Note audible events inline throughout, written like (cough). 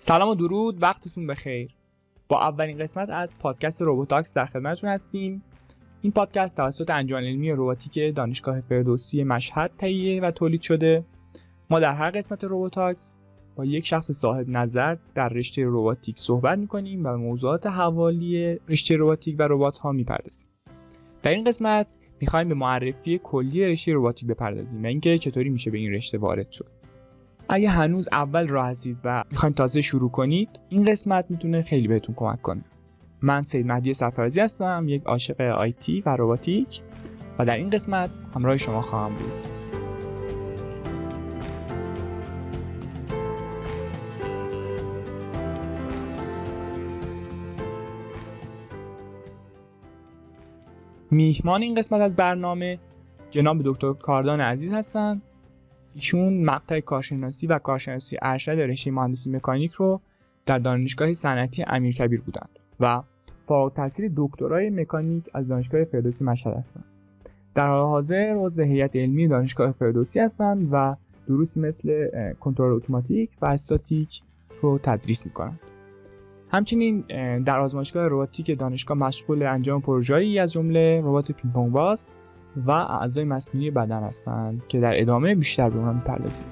سلام و درود وقتتون بخیر. با اولین قسمت از پادکست روبوتاکس در خدمتتون هستیم. این پادکست توسط انجمن علمی رباتیک دانشگاه فردوسی مشهد تهیه و تولید شده. ما در هر قسمت روبوتاکس با یک شخص صاحب نظر در رشته روباتیک صحبت می‌کنیم و موضوعات حوالی رشته روباتیک و ربات ها می‌پردازیم. در این قسمت می‌خوایم به معرفی کلی رشته روباتیک بپردازیم و اینکه چطوری میشه به این رشته وارد شد. اگه هنوز اول راه هستید و می‌خواین تازه شروع کنید این قسمت می‌تونه خیلی بهتون کمک کنه. من سید مهدی سفرازی هستم یک عاشق آیتی و روباتیک و در این قسمت همراه شما خواهم بود. میهمان این قسمت از برنامه جناب دکتر کاردان عزیز هستند ایشون مقطع کارشناسی و کارشناسی ارشد رشته مهندسی مکانیک رو در دانشگاه صنعتی امیرکبیر بودند و فارغ التحصیل دکترای مکانیک از دانشگاه فردوسی مشهد هستند. در حال حاضر عضو هیئت علمی دانشگاه فردوسی هستند و دروسی مثل کنترل اتوماتیک و استاتیک رو تدریس می‌کنند. همچنین در آزمایشگاه رباتیک دانشگاه مشغول انجام پروژه‌ای از جمله ربات پینگ پونگ باز و اعضای مصنوعی بدن هستند که در ادامه بیشتر به اونها می‌پردازیم.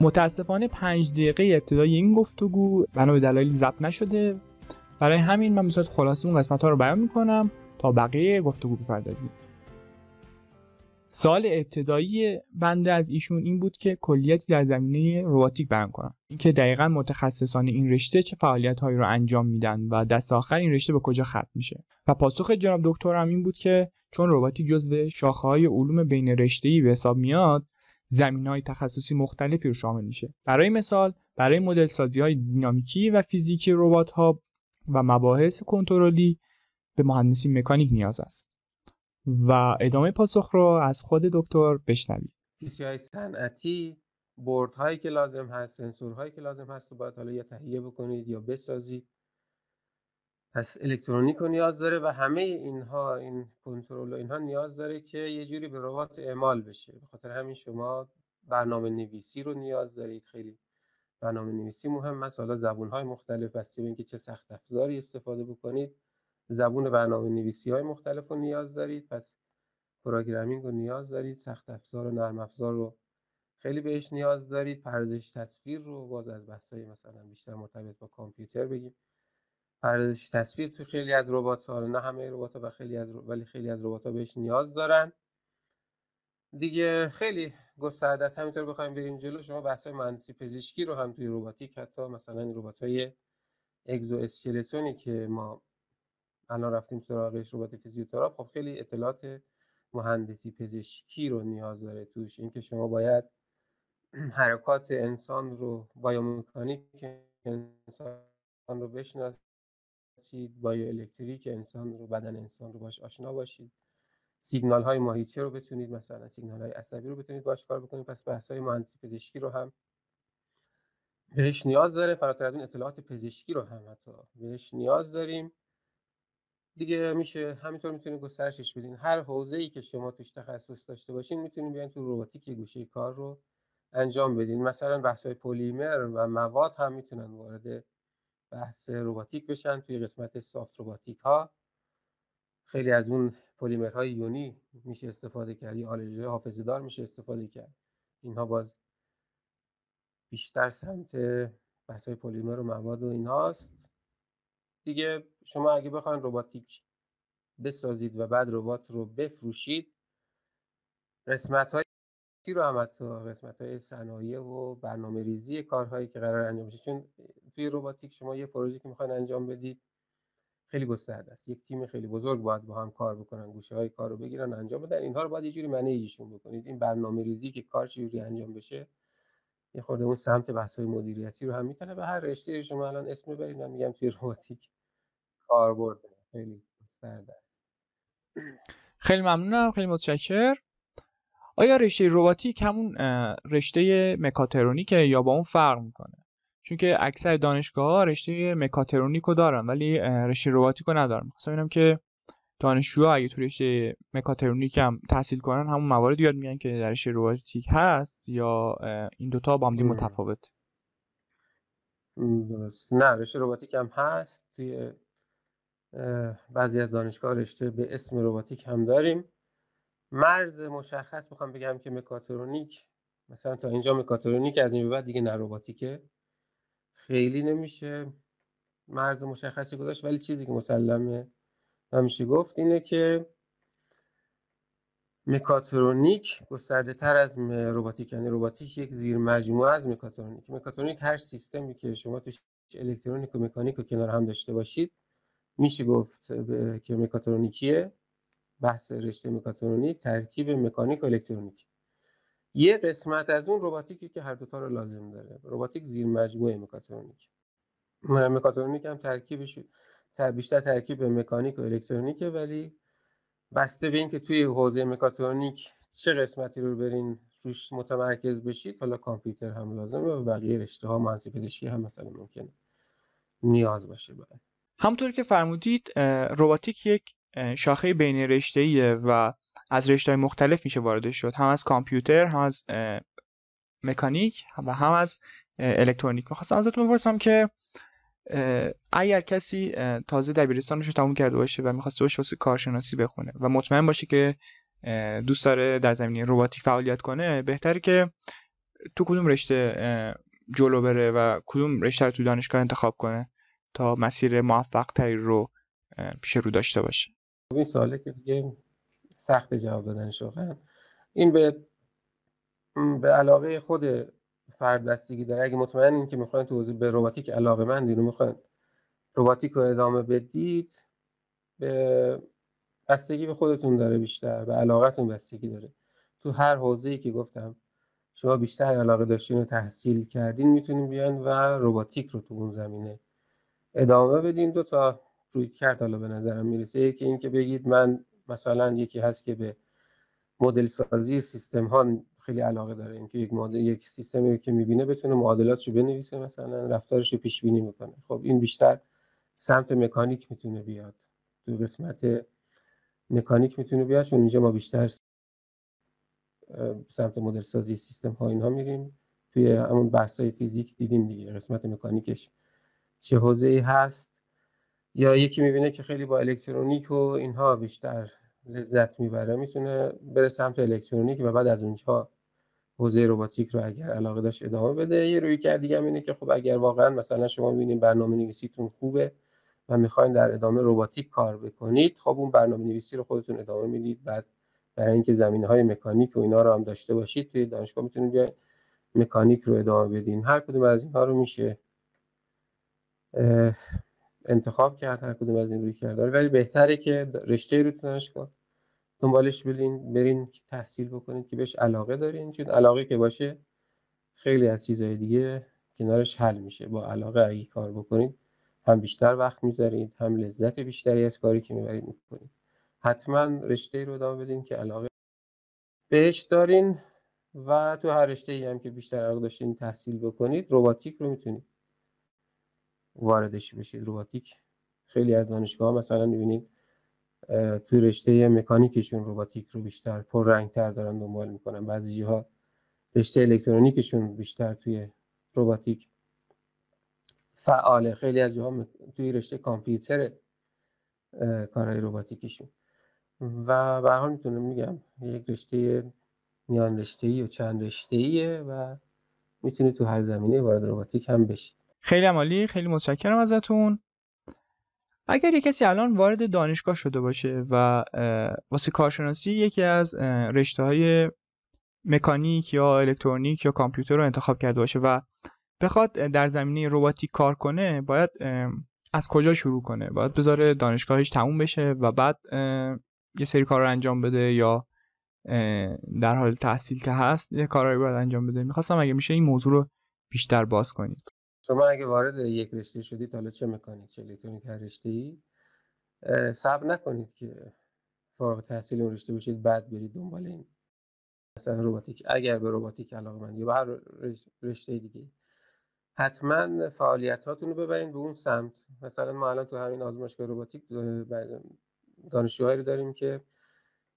متاسفانه پنج دقیقه ابتدای این گفتگو بنا به دلایلی ضبط نشده. برای همین من بصورت خلاصه اون قسمت ها رو بیان می‌کنم تا بقیه گفتگو بپردازیم. سال ابتدایی بنده از ایشون این بود که کلیتی در زمینه روباتیک بیان کنم اینکه دقیقا متخصصان این رشته چه فعالیت هایی رو انجام میدن و دست آخر این رشته به کجا ختم میشه. و پاسخ جناب دکترم این بود که چون روباتیک جزو شاخه های علوم بین رشته ای به حساب میاد زمین های تخصصی مختلفی رو شامل میشه. برای مثال برای مدل سازی های دینامیکی و فیزیکی ربات ها و مباحث کنترلی به مهندسی مکانیک نیاز است. و ادامه پاسخ رو از خود دکتر بشنوید. های صنعتی بورد هایی که لازم هست سنسور هایی که لازم هست رو باید حالا یا تهیه بکنید یا بسازید. پس الکترونیک رو نیاز داره و همه اینها این کنترل و اینها نیاز داره که یه جوری به ربات اعمال بشه. به خاطر همین شما برنامه نویسی رو نیاز دارید. خیلی برنامه نویسی مهم است. حالا زبون های مختلف بسته به اینکه چه سخت افزاری استفاده بکنید. زبون برنامه نویسی های مختلف رو نیاز دارید. پس programming رو نیاز دارید سخت افزار و نرم افزار رو خیلی بهش نیاز دارید. پردازش تصویر رو باز از بحث های مثلا بیشتر مرتبط با کامپیوتر بگیم. پردازش تصویر تو خیلی از ربات ها نه همه ربات ها و خیلی از ولی خیلی از ربات ها بهش نیاز دارن. دیگه خیلی گسترده است. همینطور بخوایم بریم جلو شما بحث های مهندسی پزشکی رو هم توی رباتیک حتی مثلا ربات های exoskeleton ی که ما الان رفتیم سراغش ربات فیزیوتراپ. خب خیلی اطلاعات مهندسی پزشکی رو نیاز داره توش. اینکه شما باید حرکات انسان رو biomechanic انسان رو بشناسید bioelectric انسان رو بدن انسان رو باهاش آشنا باشید. سیگنال های ماهیچه رو بتونید مثلا سیگنال های عصبی رو بتونید باش کار بکنید. پس بحث های مهندسی پزشکی رو هم بهش نیاز داره. فراتر از اون اطلاعات پزشکی رو هم حتی بهش نیاز داریم. دیگه میشه همینطور می‌تونید گسترشش بدین. هر حوزه ای که شما توش تخصص داشته باشین می‌تونید بیاین تو رباتیک یه گوشه کار رو انجام بدین. مثلا بحث های پلیمر و مواد هم می‌تونن وارد بحث رباتیک بشن توی قسمت سافت رباتیک ها. خیلی از اون پلیمرهای یونی میشه استفاده کرد یا حافظه دار میشه استفاده کرد. اینها باز بیشتر سمت بحث های پلیمر و مواد و اینهاست. دیگه شما اگه بخواید رباتیک بسازید و بعد ربات رو بفروشید قسمت های رو هم حتی قسمت های صنایع و برنامه ریزی کارهایی که قرار انجام بشه. چون توی رباتیک شما یه پروژه که می‌خواین انجام بدید خیلی گسترده است. یک تیم خیلی بزرگ باید با هم کار بکنن گوشه های کار رو بگیرن انجام بدن. اینها رو باید یه جوری منیجشون بکنید. این برنامه ریزی که کار چجوری انجام بشه یه خورده اون سمت بحث های مدیریتی رو هم می‌تونه به هر رشته شما الان اسم ببرید. من میگم توی رباتیک. کاربرد خیلی گسترده خیلی ممنونم. خیلی متشکر آیا رشته رباتیک همون رشته مکاترونیکه یا با اون فرق می‌کنه؟ چون که اکثر دانشگاه ها رشته مکاترونیک رو دارن ولی رشته رباتیک رو ندارن. می‌خواستم ببینم که دانشجو اگه تو رشته مکاترونیک هم تحصیل کنن همون موارد یاد میگن که در رشته روباتیک هست یا این دوتا با هم متفاوت درست. نه رشته روباتیک هم هست. توی بعضی از دانشگاه رشته به اسم روباتیک هم داریم. مرز مشخص می‌خوام بگم که مکاترونیک مثلا تا اینجا مکاترونیک از این به بعد دیگه نه روباتیکه خیلی نمیشه مرز مشخصی گذاشت ولی چیزی که مسلمه همیشه گفت اینه که مکاترونیک گسترده تر از روباتیک یعنی روباتیک یک زیر مجموعه از مکاترونیک. مکاترونیک هر سیستمی که شما توش الکترونیک و مکانیک رو کنار هم داشته باشید میشه گفت که مکاترونیکیه؟ بحث رشته مکاترونیک ترکیب مکانیک و الکترونیک. یه قسمت از اون روباتیکی که هر دوتا رو لازم داره. روباتیک زیر مجموعه مکاترونیک. مکاترونیک هم ترکیبش بیشتر ترکیب مکانیک و الکترونیکه ولی بسته به اینکه توی حوزه مکاترونیک چه قسمتی رو برین روش متمرکز بشید حالا کامپیوتر هم لازمه و بقیه رشته ها مهندسی پزشکی هم مثلا ممکنه نیاز باشه باید همونطور که فرمودید روباتیک یک شاخه بین رشته و از رشته مختلف میشه وارد شد. هم از کامپیوتر هم از مکانیک و هم از الکترونیک. می‌خواستم ازتون بپرسم که اگر کسی تازه دبیرستانش رو تموم کرده باشه و می‌خواست باشه واسه کارشناسی بخونه و مطمئن باشه که دوست داره در زمینه رباتیک فعالیت کنه بهتره که تو کدوم رشته جلو بره و کدوم رشته رو تو دانشگاه انتخاب کنه. تا مسیر موفق تری رو پیش رو داشته باشه. این سواله که دیگه سخت جواب دادنش واقعا این به به علاقه خود فرد بستگی داره. اگه مطمئن این که می‌خواین تو به رباتیک علاقه مندی رو می‌خواین رباتیک رو ادامه بدید به بستگی به خودتون داره بیشتر به علاقتون بستگی داره. تو هر حوزه‌ای که گفتم شما بیشتر علاقه داشتین و تحصیل کردین می‌تونین بیان و رباتیک رو تو اون زمینه ادامه بدین. دو تا روی کرد حالا به نظرم می‌رسه. یکی این که بگید من مثلا یکی هست که به مدل سازی سیستم ها خیلی علاقه داره. اینکه یک مدل یک سیستمی رو که می‌بینه بتونه معادلاتش رو بنویسه مثلا رفتارش رو پیش بینی می‌کنه خب این بیشتر سمت مکانیک می‌تونه بیاد. تو قسمت مکانیک می‌تونه بیاد چون اینجا ما بیشتر سمت مدل سازی سیستم ها اینها میریم. توی همون بحث های فیزیک دیدیم دیگه. قسمت مکانیکش. چه حوزه ای هست یا یکی می‌بینه که خیلی با الکترونیک و اینها بیشتر لذت می‌بره می‌تونه بره سمت الکترونیک و بعد از اونجا حوزه روباتیک رو اگر علاقه داشت ادامه بده. یه روی کرد دیگه اینه که خب اگر واقعا مثلا شما می‌بینید برنامه نویسیتون خوبه و می‌خواین در ادامه روباتیک کار بکنید خب اون برنامه نویسی رو خودتون ادامه می‌دید. بعد برای اینکه زمینه های مکانیک و اینا رو هم داشته باشید توی دانشگاه می‌تونید مکانیک رو ادامه بدین. هر کدوم از اینها رو میشه انتخاب کرد هر کدوم از این روی کرد ولی بهتره که رشته رو دانشگاه دنبالش برین برین تحصیل بکنید که بهش علاقه دارین. چون علاقه که باشه خیلی از چیزهای دیگه کنارش حل میشه. با علاقه اگه کار بکنید هم بیشتر وقت می‌ذارید هم لذت بیشتری از کاری که می‌برید می‌کنید. حتما رشته رو ادامه بدین که علاقه بهش دارین و تو هر رشته ای هم که بیشتر علاقه داشتین تحصیل بکنید رباتیک رو می‌تونید واردش بشید رباتیک خیلی از دانشگاه مثلا می‌بینید توی رشته مکانیکشون روباتیک رو بیشتر پر رنگ تر دارن دنبال می‌کنن. بعضی جاها رشته الکترونیکشون بیشتر توی روباتیک. فعاله. خیلی از جاها توی رشته کامپیوتر کارهای روباتیکشون. و به حال می‌تونم میگم یک رشته میان رشته و چند رشته و می‌تونید تو هر زمینه وارد روباتیک هم بشید خیلی عمالی خیلی متشکرم ازتون. اگر یه کسی الان وارد دانشگاه شده باشه و واسه کارشناسی یکی از رشته های مکانیک یا الکترونیک یا کامپیوتر رو انتخاب کرده باشه و بخواد در زمینه روباتیک کار کنه باید از کجا شروع کنه؟ باید بذاره دانشگاهش تموم بشه و بعد یه سری کار رو انجام بده یا در حال تحصیل که هست یه کارهایی باید انجام بده. می‌خواستم اگه میشه این موضوع رو بیشتر باز کنید. شما اگه وارد یک رشته شدید حالا چه مکانیک چه الکترونیک هر رشته ای صبر نکنید که فارغ تحصیل اون رشته بشید بعد برید دنبال این مثلا روباتیک اگر به روباتیک علاقه مندی یا به هر رشته دیگه. حتما فعالیت هاتون رو ببرین به اون سمت. مثلا ما الان تو همین آزمایشگاه روباتیک دانشجوهایی رو داریم که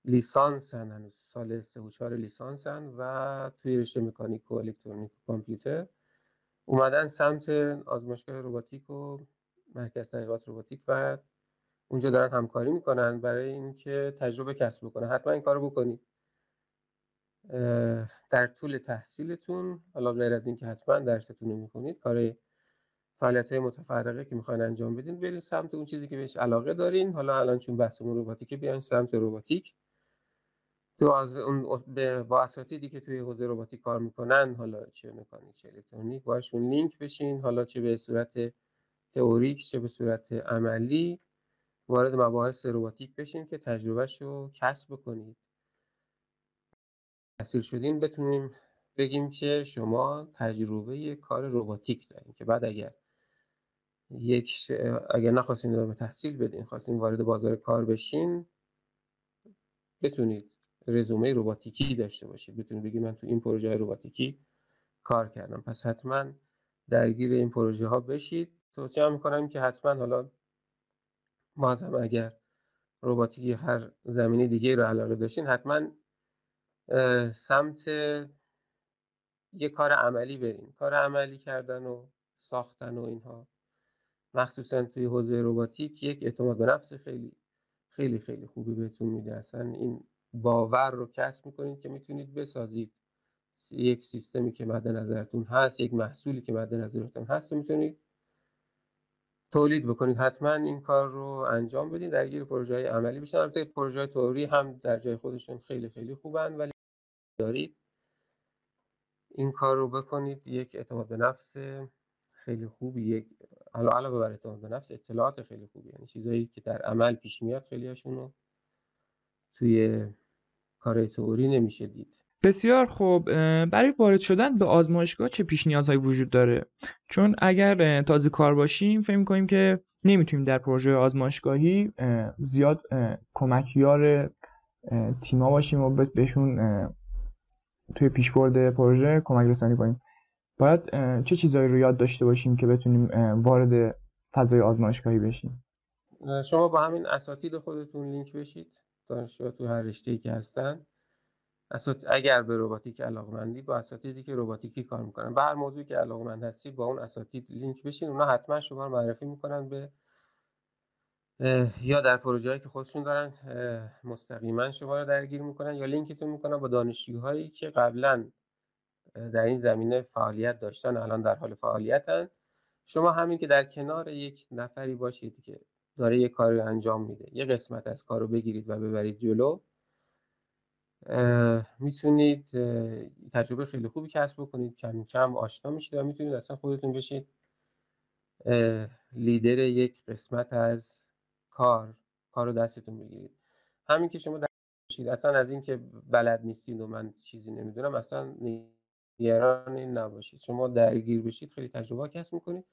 لیسانسن هنوز سال سه و چهار لیسانسن و توی رشته مکانیک و الکترونیک و کامپیوتر. اومدن سمت آزمایشگاه روباتیک و مرکز تحقیقات روباتیک و اونجا دارن همکاری می‌کنن برای اینکه تجربه کسب بکنن. حتما این کارو بکنید. در طول تحصیلتون حالا غیر از اینکه حتما درستون رو می‌کنید کار فعالیت های متفرقه که می‌خواین انجام بدین برید سمت اون چیزی که بهش علاقه دارین. حالا الان چون بحثمون روباتیکه بیاین سمت روباتیک تو از اون با اساتیدی که توی حوزه روباتیک کار می‌کنن حالا چه مکانیک چه الکترونیک باشون لینک بشین حالا چه به صورت تئوریک چه به صورت عملی وارد مباحث روباتیک بشین که تجربهش رو کسب بکنید. تحصیل شدین بتونیم بگیم که شما تجربه کار روباتیک دارین که بعد اگر یک اگر نخواستین ادامه تحصیل بدین خواستین وارد بازار کار بشین بتونید رزومه روباتیکی داشته باشید بتونید بگید من تو این پروژه روباتیکی کار کردم. پس حتما درگیر این پروژه ها بشید. توصیه می‌کنم که حتما حالا ما اگر روباتیکی هر زمینی دیگه رو علاقه داشتین حتما سمت یه کار عملی بریم کار عملی کردن و ساختن و اینها. مخصوصا توی حوزه روباتیک یک اعتماد به نفس خیلی خیلی خیلی خوبی بهتون میده. اصلا این باور رو کسب می‌کنید که می‌تونید بسازید. یک سیستمی که مد نظرتون هست یک محصولی که مد نظرتون هست و می‌تونید تولید بکنید. حتما این کار رو انجام بدید درگیر پروژه های عملی بشن البته پروژه های توری هم در جای خودشون خیلی خیلی خوبن ولی دارید. این کار رو بکنید یک اعتماد به نفس خیلی خوبی یک علاوه بر اعتماد به نفس اطلاعات خیلی خوبی. یعنی چیزایی که در عمل پیش میاد خیلی هاشون توی کار تئوری نمیشه دید. بسیار خوب. برای وارد شدن به آزمایشگاه چه پیش نیازهایی وجود داره؟ چون اگر تازه کار باشیم فکر کنیم که نمی‌تونیم در پروژه آزمایشگاهی زیاد کمکیار تیما باشیم و بهشون توی پیشبرد پروژه کمک رسانی کنیم. باید چه چیزهایی رو یاد داشته باشیم که بتونیم وارد فضای آزمایشگاهی بشیم؟ شما با همین اساتید خودتون لینک بشید. دانشجو تو هر رشته‌ای که هستن. اگر به روباتیک علاقمندی با اساتیدی که روباتیکی کار می‌کنن به هر موضوعی که علاقمند هستی با اون اساتید لینک بشین اونا حتما شما رو معرفی می‌کنن به یا در پروژه‌ای که خودشون دارن مستقیما شما رو درگیر می‌کنن یا لینکتون می‌کنن با دانشجوهایی که قبلا در این زمینه فعالیت داشتن الان در حال فعالیتن شما همین که در کنار یک نفری باشید که داره یک کاری انجام میده. یه قسمت از کار رو بگیرید و ببرید جلو. می‌تونید تجربه خیلی خوبی کسب بکنید. کم کم آشنا میشید و می‌تونید اصلا خودتون بشید. لیدر یک قسمت از کار کار رو دستتون بگیرید. همین که شما بشید اصلا از اینکه بلد نیستید و من چیزی نمی‌دونم اصلا نگران این نباشید. شما درگیر بشید خیلی تجربه کسب می‌کنید.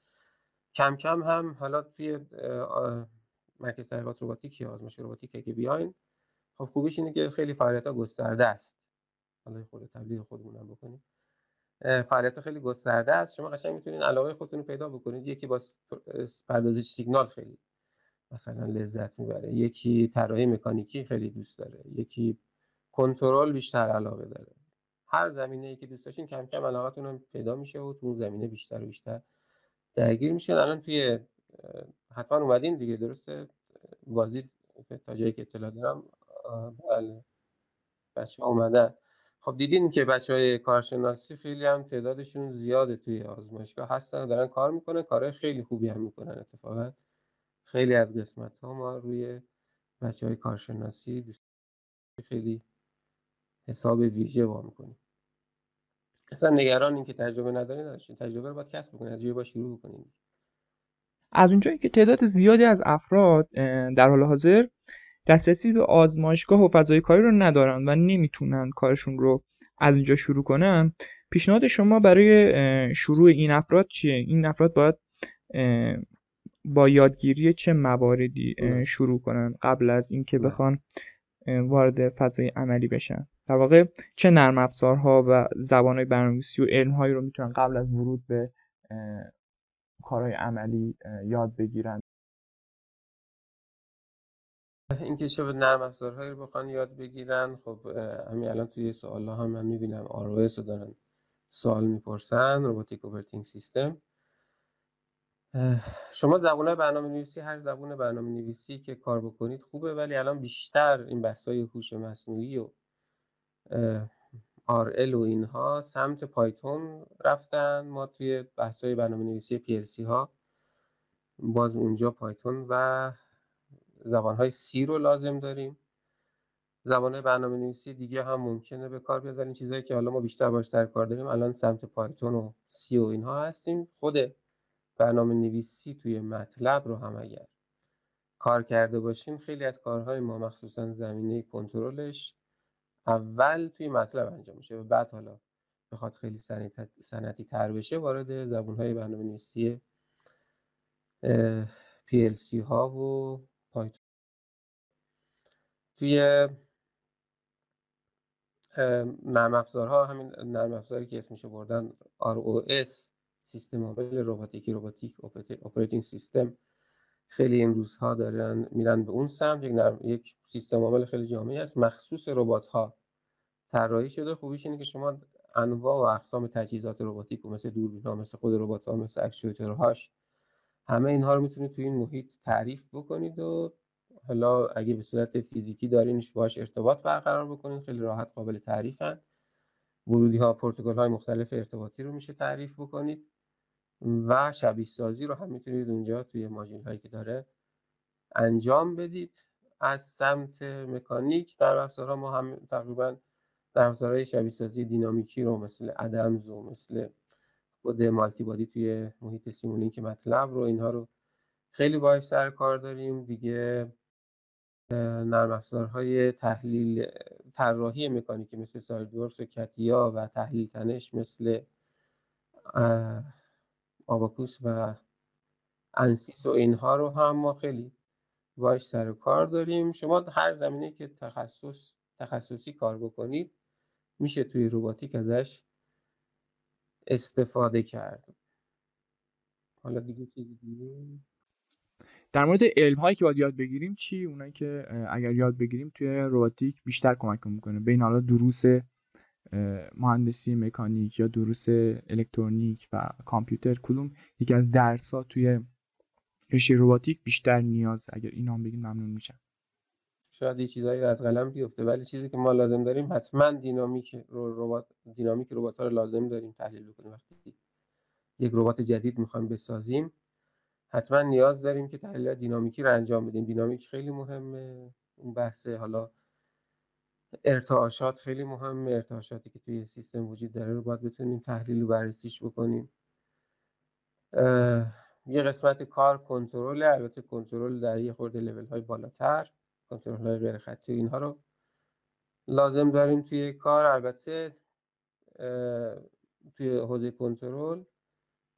کم کم هم حالا توی مرکز تحقیقات رباتیک یا آزمایش رباتیک که بیاین خب خوبیش اینه که خیلی فعالیت ها گسترده است. حالا خود تبلیغ خودمون هم بکنیم. فعالیت خیلی گسترده است. شما قشنگ می‌تونید علاقه خودتون رو پیدا بکنید. یکی با پردازش سیگنال خیلی مثلا لذت می‌بره. یکی طراحی مکانیکی خیلی دوست داره. یکی کنترل بیشتر علاقه داره. هر زمینه ای که دوست داشتین کم کم علاقتون هم پیدا میشه و تو اون زمینه بیشتر و بیشتر درگیر میشین. الان توی حتما اومدین دیگه درسته؟ بازی تا جایی که اطلاع دارم. بله. بچه اومدن. خب دیدین که بچه های کارشناسی خیلی هم تعدادشون زیاده توی آزمایشگاه. هستن دارن کار می‌کنن کارهای خیلی خوبی هم می‌کنن اتفاقا. خیلی از قسمت ها ما روی بچه های کارشناسی خیلی حساب ویژه وا می‌کنیم. اصلا نگران این که تجربه ندارین نداشتین تجربه رو باید کسب بکنید از با شروع بکنید از اونجایی که تعداد زیادی از افراد در حال حاضر دسترسی به آزمایشگاه و فضای کاری رو ندارن و نمی‌تونن کارشون رو از اینجا شروع کنن پیشنهاد شما برای شروع این افراد چیه؟ این افراد باید با یادگیری چه مواردی شروع کنن قبل از اینکه بخوان وارد فضای عملی بشن. در واقع چه نرم افزارها و زبانهای برنامه‌نویسی و علمهایی رو می‌تونن قبل از ورود به کارهای عملی یاد بگیرن؟ اینکه چه نرم افزارهایی رو بخوان یاد بگیرن خب همین الان توی سوال ها هم من می‌بینم ROS رو دارن سوال می‌پرسن روباتیک اوپرتینگ سیستم. شما زبون برنامه نویسی هر زبون برنامه نویسی که کار بکنید خوبه ولی الان بیشتر این بحث های هوش مصنوعی و RL و اینها سمت پایتون رفتن. ما توی بحث های برنامه نویسی PLC ها باز اونجا پایتون و زبان های سی رو لازم داریم. زبان برنامه نویسی دیگه هم ممکنه به کار بیاد چیزهایی که حالا ما بیشتر باش سر کار داریم الان سمت پایتون و سی و اینها هستیم. خود برنامه نویسی توی مطلب رو هم اگر کار کرده باشیم خیلی از کارهای ما مخصوصا زمینه کنترلش اول توی مطلب انجام میشه و بعد حالا بخواد خیلی سنتی تر بشه وارد زبون های برنامه نویسی PLC ها و پایتون. توی نرم افزارها همین نرم افزاری که اسمش بردن ROS سیستم عامل رباتیکی Robotic Operating System. خیلی این روزها دارن میرن به اون سمت. یک, یک سیستم عامل خیلی جامعی هست. مخصوص ربات ها طراحی شده. خوبیش اینه که شما انواع و اقسام تجهیزات رباتیک مثل دوربین ها مثل خود ربات ها مثل actuator هاش همه اینها رو می‌تونید توی این محیط تعریف بکنید و حالا اگه به صورت فیزیکی دارینش باهاش ارتباط برقرار بکنید خیلی راحت قابل تعریفن. ورودی ها پروتکل های مختلف ارتباطی رو میشه تعریف بکنید. و شبیه سازی رو هم می‌تونید اونجا توی ماژین هایی که داره انجام بدید. از سمت مکانیک در افزارها ما هم تقریبا در افزارهای شبیه سازی دینامیکی رو مثل ادمز و مثل خود مالتی بادی توی محیط سیمولینک مطلب رو اینها رو خیلی باید سر کار داریم. دیگه نرم افزارهای تحلیل طراحی مکانیکی مثل سالدورس و کتیا و تحلیل تنش مثل آباکوس و انسیس و اینها رو هم ما خیلی باش سر کار داریم. شما هر زمینه که تخصص تخصصی کار بکنید میشه توی روباتیک ازش استفاده کرد. حالا دیگه چیزی دیگه در مورد علم هایی که باید یاد بگیریم چی؟ اونایی که اگر یاد بگیریم توی روباتیک بیشتر کمک می‌کنه. بین حالا دروس مهندسی مکانیک یا دروس الکترونیک و کامپیوتر کدوم یکی از درس ها توی رشته روباتیک بیشتر نیاز اگر اینا هم بگیم ممنون میشم. شاید یه چیزایی از قلم بیفته ولی چیزی که ما لازم داریم حتما دینامیک ربات دینامیک ربات ها رو لازم داریم تحلیل بکنیم. وقتی یک ربات جدید می‌خوایم بسازیم حتما نیاز داریم که تحلیل دینامیکی رو انجام بدیم. دینامیک خیلی مهمه اون بحث حالا ارتعاشات خیلی مهمه. ارتعاشاتی که توی سیستم وجود داره رو باید بتونیم تحلیل و بررسیش بکنیم. یه قسمت کار کنترل البته کنترل در یه خورده لول های بالاتر. کنترل های غیر خطی اینها رو لازم داریم توی کار. البته توی حوزه کنترل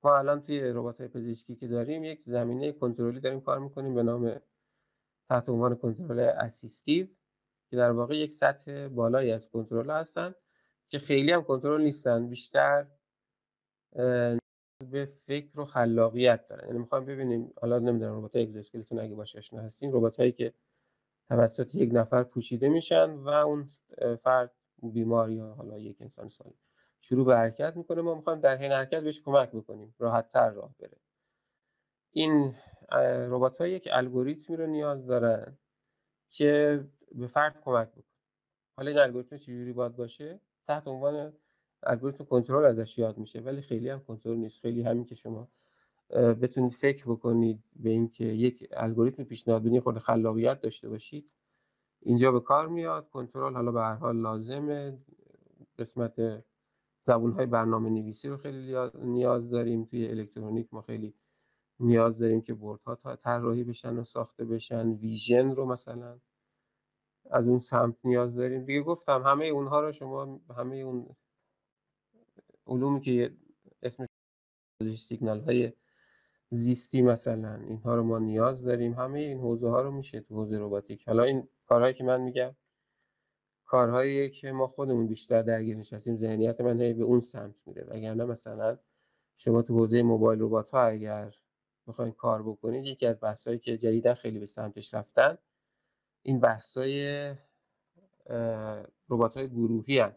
ما الان توی ربات های پزشکی که داریم یک زمینه کنترلی داریم کار می‌کنیم به نام تحت عنوان کنترل اسیستیو. که در واقع یک سطح بالایی از کنترل هستن که خیلی هم کنترل نیستن بیشتر به فکر و خلاقیت دارن. یعنی می‌خوام ببینیم حالا نمی‌دونم ربات اگزوسکلتون اگه باشه آشنا هستین ربات هایی که توسط یک نفر پوشیده میشن و اون فرد بیمار یا حالا یک انسان سالم شروع به حرکت می‌کنه ما می‌خوایم در حین حرکت بهش کمک بکنیم راحت تر راه بره. این ربات ها یک الگوریتمی رو نیاز دارن که به فرد کمک بکنه حالا این الگوریتم چجوری باید باشه؟ تحت عنوان الگوریتم کنترل ازش یاد میشه ولی خیلی هم کنترل نیست. خیلی همین که شما بتونید فکر بکنید به اینکه یک الگوریتم پیشنهاد بدین خود خلاقیت داشته باشید. اینجا به کار میاد کنترل حالا به هر حال لازمه. قسمت زبون های برنامه نویسی رو خیلی نیاز داریم. توی الکترونیک ما خیلی نیاز داریم که بوردها طراحی بشن و ساخته بشن. ویژن رو مثلا از اون سمت نیاز داریم. دیگه گفتم همه اونها رو شما همه اون علومی که اسمش سیگنال های زیستی مثلا اینها رو ما نیاز داریم. همه این حوزه ها رو میشه تو حوزه روباتیک حالا این کارهایی که من میگم کارهایی که ما خودمون بیشتر درگیر نشستیم ذهنیت من هی به اون سمت میره. وگرنه مثلا شما تو حوزه موبایل ربات ها اگر بخواید کار بکنید یکی از بحثایی که جدیدا خیلی به سمتش رفتن این بحثای ربات های گروهی هن.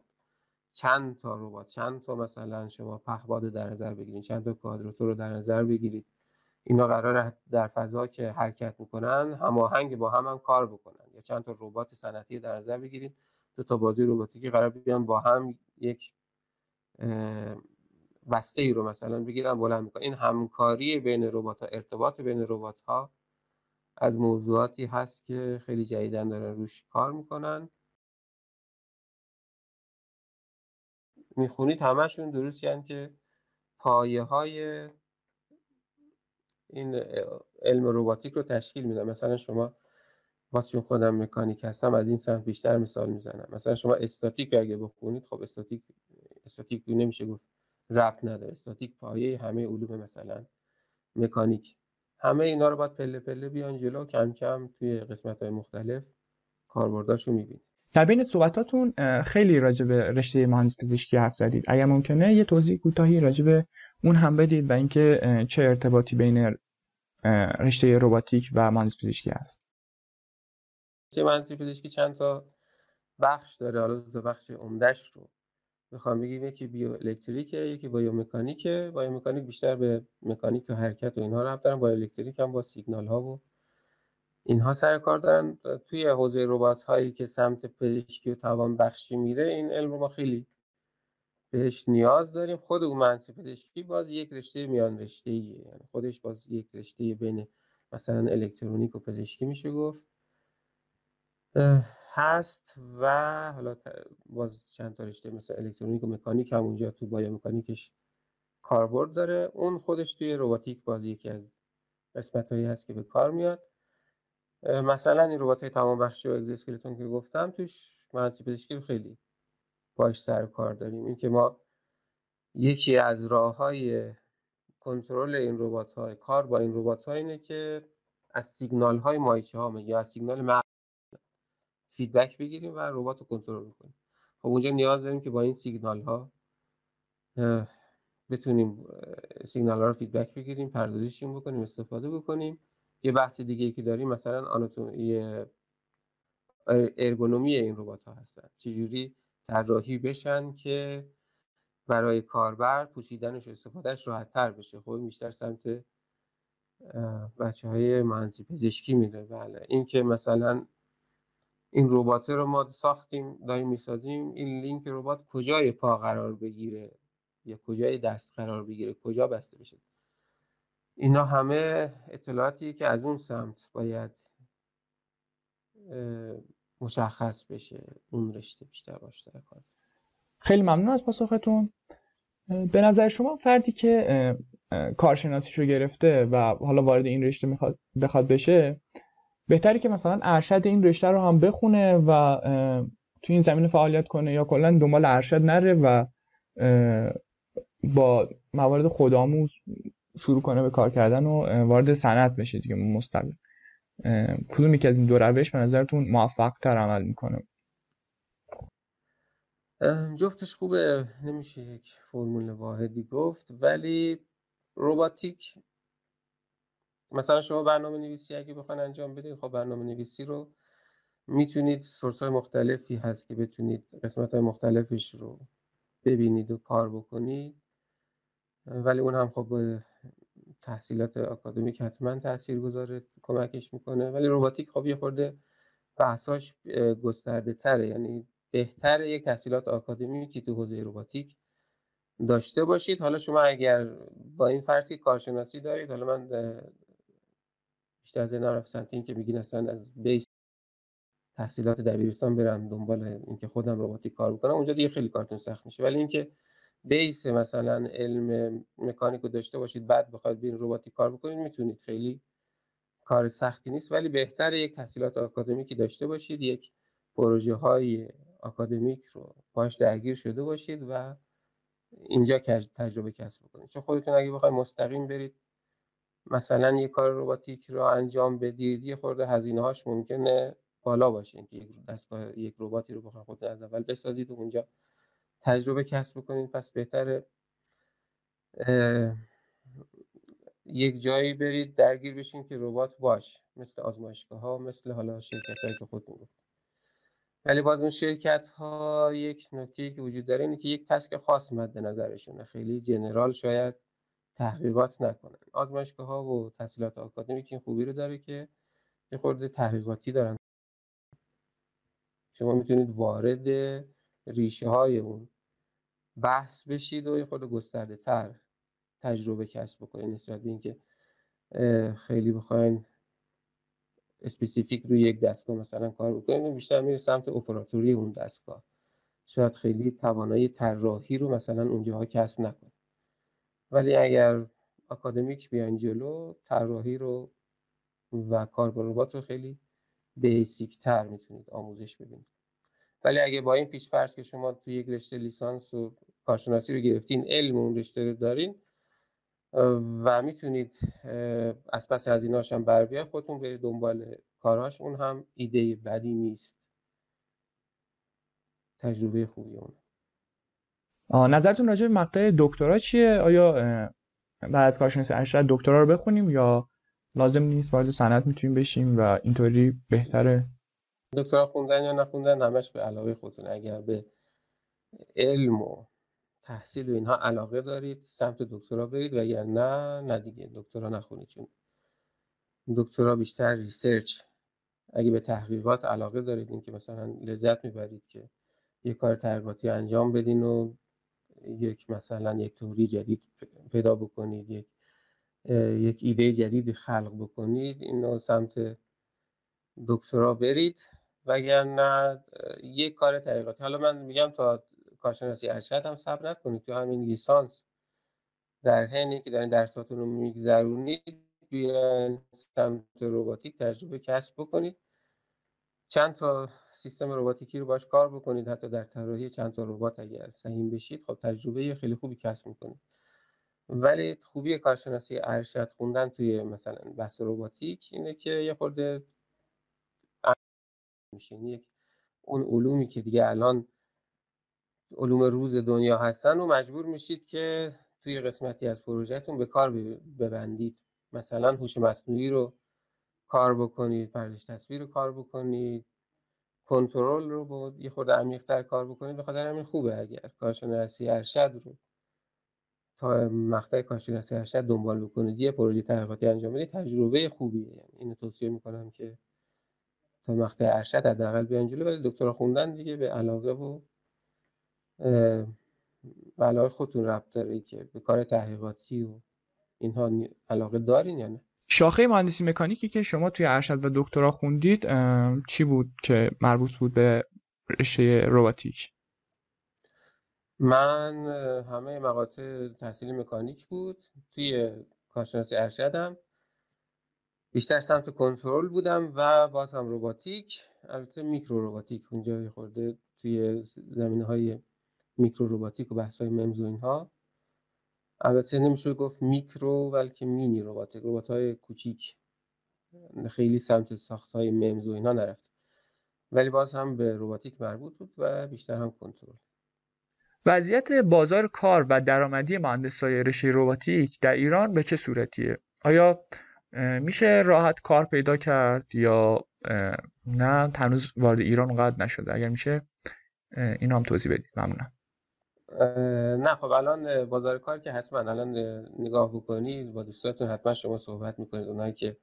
چند تا ربات؟ چند تا مثلا شما پهباد در نظر بگیرید چند تا کوادراتور رو در نظر بگیرید اینا قرار در فضا که حرکت می‌کنن هماهنگ با هم هم کار بکنن. یا چند تا ربات صنعتی در نظر بگیرید دو تا بازی رباتیکی قرار بیان با هم یک بسته ای رو مثلا بگیرن بلند می‌کنن. این همکاری بین ربات ها ارتباط بین ربات ها از موضوعاتی هست که خیلی جدیدن دارن روش کار می‌کنن. می‌خونید همشون درست یعنی که پایه های این علم روباتیک رو تشکیل میدن. مثلا شما واسه خودم مکانیک هستم از این سمت بیشتر مثال می‌زنم. مثلا شما استاتیک اگه بخونید خب استاتیک استاتیک نمیشه گفت رب نداره. استاتیک پایه همه علوم مثلا مکانیک. همه اینا رو باید پله پله بیان جلو کم کم توی قسمت های مختلف کاربرداشو می‌بینید در بین صحبتاتون خیلی راجع به رشته مهندس پزشکی حرف زدید. اگر ممکنه یه توضیح کوتاهی راجع به اون هم بدید و اینکه چه ارتباطی بین رشته رباتیک و مهندسی پزشکی هست. رشته مهندسی پزشکی چند تا بخش داره؟ حالا دو بخش عمدهش رو می‌خوام بگیم یکی بیو الکتریکه یکی بایو مکانیکه بایو مکانیک بیشتر به مکانیک و حرکت و اینها ربط دارن. بایو الکتریک هم با سیگنال ها و اینها سر کار دارن. توی حوزه ربات هایی که سمت پزشکی و توان بخشی میره این علم رو ما خیلی بهش نیاز داریم. خود مهندسی پزشکی باز یک رشته میان رشته ایه یعنی خودش باز یک رشته بین مثلا الکترونیک و پزشکی میشه گفت. هست و حالا باز چند تا رشته مثل الکترونیک و مکانیک هم اونجا تو مکانیکش کاربرد داره. اون خودش توی روباتیک باز یکی از قسمت هایی هست که به کار میاد. مثلا این ربات های تمام بخشی و اگزوسکلتون که گفتم توش مهندسی پزشکی خیلی باش سر کار داریم. اینکه ما یکی از راه های کنترل این ربات های کار با این ربات اینه که از سیگنال های ماهیچه ها یا از سیگنال feedback بگیریم و ربات رو کنترل کنیم خب اونجا نیاز داریم که با این سیگنال ها بتونیم سیگنال ها رو feedback بگیریم پردازششون بکنیم استفاده بکنیم. یه بحث دیگه که داریم مثلا آناتومی ارگونومی این ربات ها هستن. چجوری طراحی بشن که برای کاربر پوشیدنش و استفادهش راحت تر بشه. خب بیشتر سمت بچه های مهندسی پزشکی میره. بله. این که مثلا این ربات رو ما ساختیم داریم می‌سازیم. این لینک ربات کجای پا قرار بگیره؟ یا کجای دست قرار بگیره؟ کجا بسته بشه؟ اینا همه اطلاعاتی که از اون سمت باید مشخص بشه. اون رشته بیشتر باشه سر کار. خیلی ممنون از پاسختون. به نظر شما فردی که کارشناسیشو گرفته و حالا وارد این رشته می‌خواد بخواد بشه بهتری که مثلا ارشد این رشته رو هم بخونه و تو این زمینه فعالیت کنه یا کلا دنبال ارشد نره و با موارد خودآموز شروع کنه به کار کردن و وارد صنعت بشه دیگه مستقل. کدوم یکی از این دو روش به نظرتون موفق تر عمل می‌کنه؟ جفتش خوبه. نمیشه یک فرمول واحدی گفت ولی روباتیک مثلا شما برنامه نویسی اگه بخواین انجام بدید خب برنامه نویسی رو می‌تونید سورس های مختلفی هست که بتونید قسمت های مختلفش رو ببینید و کار بکنید. ولی اون هم خب تحصیلات آکادمیک حتما تاثیر گذاره کمکش می‌کنه. ولی روباتیک خب یه خورده بحثاش گسترده تره. یعنی بهتر یک تحصیلات آکادمیکی تو حوزه روباتیک داشته باشید. حالا شما اگر با این فرض که کارشناسی دارید حالا من بیشتر از این این که میگین اصلا از بیس تحصیلات دبیرستان برم دنبال اینکه خودم روباتیک کار بکنم اونجا دیگه خیلی کارتون سخت میشه. ولی اینکه بیس مثلا علم مکانیک رو داشته باشید بعد بخواید بین رباتیک کار بکنید می‌تونید. خیلی کار سختی نیست ولی بهتر یک تحصیلات آکادمیکی داشته باشید یک پروژه های آکادمیک رو باش درگیر شده باشید و اینجا تجربه کسب بکنید. چون خودتون اگه بخواید مستقیم برید مثلا یه کار رباتیک رو انجام بدید یه خورده هزینه هاش ممکنه بالا باشه که یک دستگاه یک رباتی رو بخواید خود از اول بسازید و اونجا تجربه کسب بکنید. پس بهتره یک جایی برید درگیر بشین که ربات باش مثل آزمایشگاه ها مثل حالا شرکت هایی که خود گفت ولی باز اون شرکت ها یک نکته که وجود داره اینه که یک تسک خاص مد نظرشونه. خیلی جنرال شاید تحقیقات نکنن. آزمایشگاه ها و تحصیلات آکادمیک این خوبی رو داره که یه خورده تحقیقاتی دارن. شما می‌تونید وارد ریشه های اون بحث بشید و یه خورده گسترده تر تجربه کسب بکنید نسبت به اینکه خیلی بخواین specific روی یک دستگاه مثلا کار بکنید بیشتر میره سمت اپراتوری اون دستگاه. شاید خیلی توانایی طراحی رو مثلا اونجاها کسب نکنید. ولی اگر آکادمیک بیاین جلو طراحی رو و کار با ربات رو خیلی basic تر می‌تونید آموزش ببینید ولی اگه با این پیش فرض که شما تو یک رشته لیسانس و کارشناسی رو گرفتین علم اون رشته رو دارین و می‌تونید از پس از ایناش هم بر بیاید خودتون برید دنبال کاراش اون هم ایده بدی نیست. تجربه خوبی اون نظرتون راجع به مقطع دکترا چیه؟ آیا بعد از کارشناسی ارشد دکترا رو بخونیم یا لازم نیست وارد صنعت می‌تونیم بشیم و اینطوری بهتره؟ دکترا خوندن یا نخوندن همش به علاقه خودتون اگر به علم و تحصیل و اینها علاقه دارید سمت دکترا برید و اگر نه نه دیگه دکترا نخونید. چون دکترا بیشتر ریسرچ اگه به تحقیقات علاقه دارید این که مثلا لذت می‌برید که یک کار تحقیقاتی انجام بدین و یک مثلا یک توری جدید پیدا بکنید یک یک ایده جدید خلق بکنید اینو سمت دکترا برید. وگرنه یک کار تحقیقاتی حالا من میگم تا کارشناسی ارشد هم صبر نکنید. تو همین لیسانس در حینی که دارین درساتون رو میگذرونید بیاین سمت روباتیک تجربه کسب بکنید. چند تا سیستم روباتیکی رو باش کار بکنید حتی در طراحی چند تا ربات اگر سهیم بشید خب تجربه خیلی خوبی کسب می‌کنید. ولی خوبی کارشناسی ارشد خوندن توی مثلا بحث روباتیک اینه که یه خورده میشه. یک اون علومی که دیگه الان علوم روز دنیا هستن و مجبور میشید که توی قسمتی از پروژهتون به کار ببندید. مثلا هوش مصنوعی رو کار بکنید پرداش تصویر رو کار بکنید کنترل رو با یه خورده عمیق‌تر کار بکنید بخاطر همین خوبه اگر کارشناسی ارشد رو تا مقطع کارشناسی ارشد دنبال بکنید. یه پروژه تحقیقاتی انجام بدید تجربه خوبیه. یعنی اینو توصیه می‌کنم که تا مقطع ارشد حداقل بیان جلو. ولی دکترا خوندن دیگه به علاقه و علاقه خودتون ربط داره که به کار تحقیقاتی و اینها علاقه دارین یا نه. شاخه مهندسی مکانیکی که شما توی ارشد و دکترا خوندید چی بود که مربوط بود به رشته روباتیک من همه مقاطع تحصیل مکانیک بود. توی کارشناسی ارشدم. بیشتر سمت کنترل بودم و باز هم روباتیک البته میکرو روباتیک اونجا خورده توی زمینه های میکرو روباتیک و بحث های ممز اینها. البته نمیشه گفت میکرو بلکه مینی روباتیک ربات های کوچیک. خیلی سمت ساخت های ممز و اینها نرفت. ولی باز هم به روباتیک مربوط بود و بیشتر هم کنترل. وضعیت بازار کار و درآمدی مهندسای رشته روباتیک در ایران به چه صورتیه؟ آیا میشه راحت کار پیدا کرد یا نه؟ هنوز وارد ایران اونقدر نشده. اگر میشه این هم توضیح بدید. ممنونم. نه خب الان بازار کار که حتما الان نگاه بکنید با دوستاتون حتما شما صحبت می‌کنید. اونایی که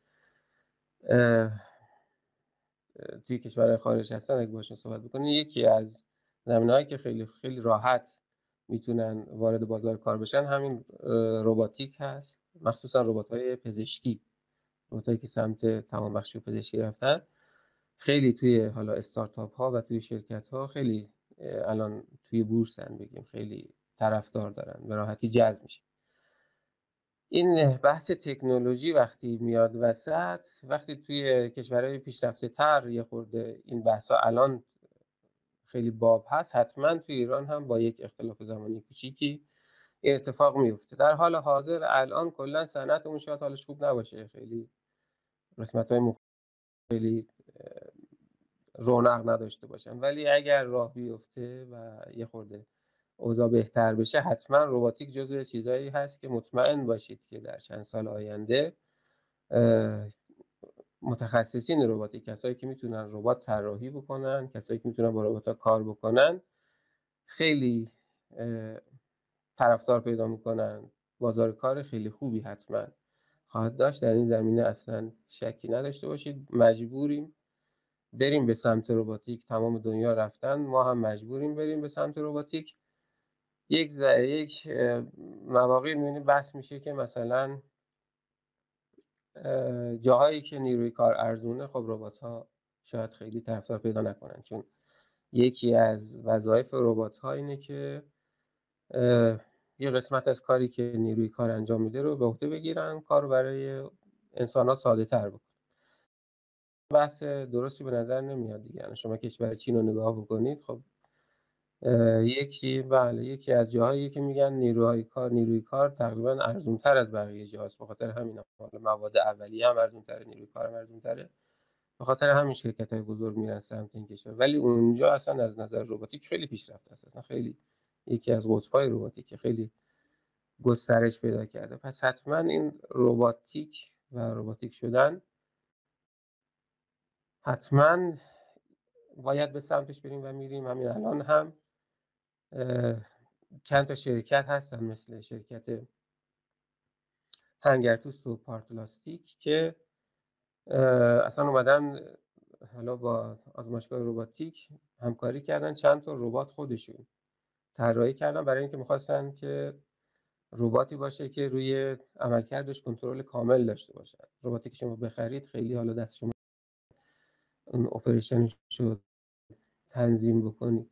توی کشور خارج هستن اگه باشون صحبت بکنید یکی از زمینه که خیلی خیلی راحت می‌تونن وارد بازار کار بشن همین روباتیک هست. مخصوصا ربات های پزشکی ربات که سمت تمام بخشی پزشکی رفتن. خیلی توی حالا استارتاپ ها و توی شرکت ها خیلی الان توی بورسن بگیم خیلی طرفدار دارن به راحتی جذب میشه این بحث تکنولوژی وقتی میاد وسط وقتی توی کشورهای پیشرفته تر یه خورده این بحث ها الان خیلی باب هست حتما توی ایران هم با یک اختلاف زمانی کوچیکی این اتفاق میفته در حال حاضر الان کلا صنعت اون شاید حالش خوب نباشه. خیلی قسمت های خیلی رونق نداشته باشن. ولی اگر راه بیفته و یه خورده اوضاع بهتر بشه حتما روباتیک جزو چیزایی هست که مطمئن باشید که در چند سال آینده متخصصین روباتیک کسایی که می‌تونن ربات طراحی بکنن کسایی که می‌تونن با ربات کار بکنن خیلی طرفدار پیدا می‌کنن. بازار کار خیلی خوبی حتما خواهد داشت. در این زمینه اصلا شکی نداشته باشید. مجبوریم بریم به سمت روباتیک تمام دنیا رفتن ما هم مجبوریم بریم به سمت روباتیک یک ز... یک مواقع می‌بینید بحث میشه که مثلا جاهایی که نیروی کار ارزونه خب ربات ها شاید خیلی طرفدار پیدا نکنن. چون یکی از وظایف ربات ها اینه که یه قسمت از کاری که نیروی کار انجام میده رو به عهده بگیرن کار برای انسان ها ساده تر بکن بحث درستی به نظر نمیاد دیگه. یعنی شما کشور چین رو نگاه بکنید خب یکی بله یکی از جاهایی که میگن نیروهای کار نیروی کار تقریبا ارزون تر از بقیه جاهاست. به خاطر همین مواد اولیه هم ارزون تره نیروی کار هم ارزون تره به خاطر همین شرکت های بزرگ میرن سمت این کشور. ولی اونجا اصلا از نظر روباتیک خیلی پیشرفته است. اصلا خیلی یکی از قطب‌های روباتیک خیلی گسترش پیدا کرده. پس حتما این روباتیک و روباتیک شدن حتما باید به سمتش بریم و میریم. همین الان هم چند تا شرکت هستن مثل شرکت هنگرتوست و پارتلاستیک که اصلا اومدن حالا با آزمایشگاه روباتیک همکاری کردن. چند تا ربات خودشون طراحی کردن برای اینکه می‌خواستن که رباتی باشه که روی عملکردش کنترل کامل داشته باشه رباتی که شما بخرید خیلی حالا دست شما اون اپریشنش رو تنظیم بکنید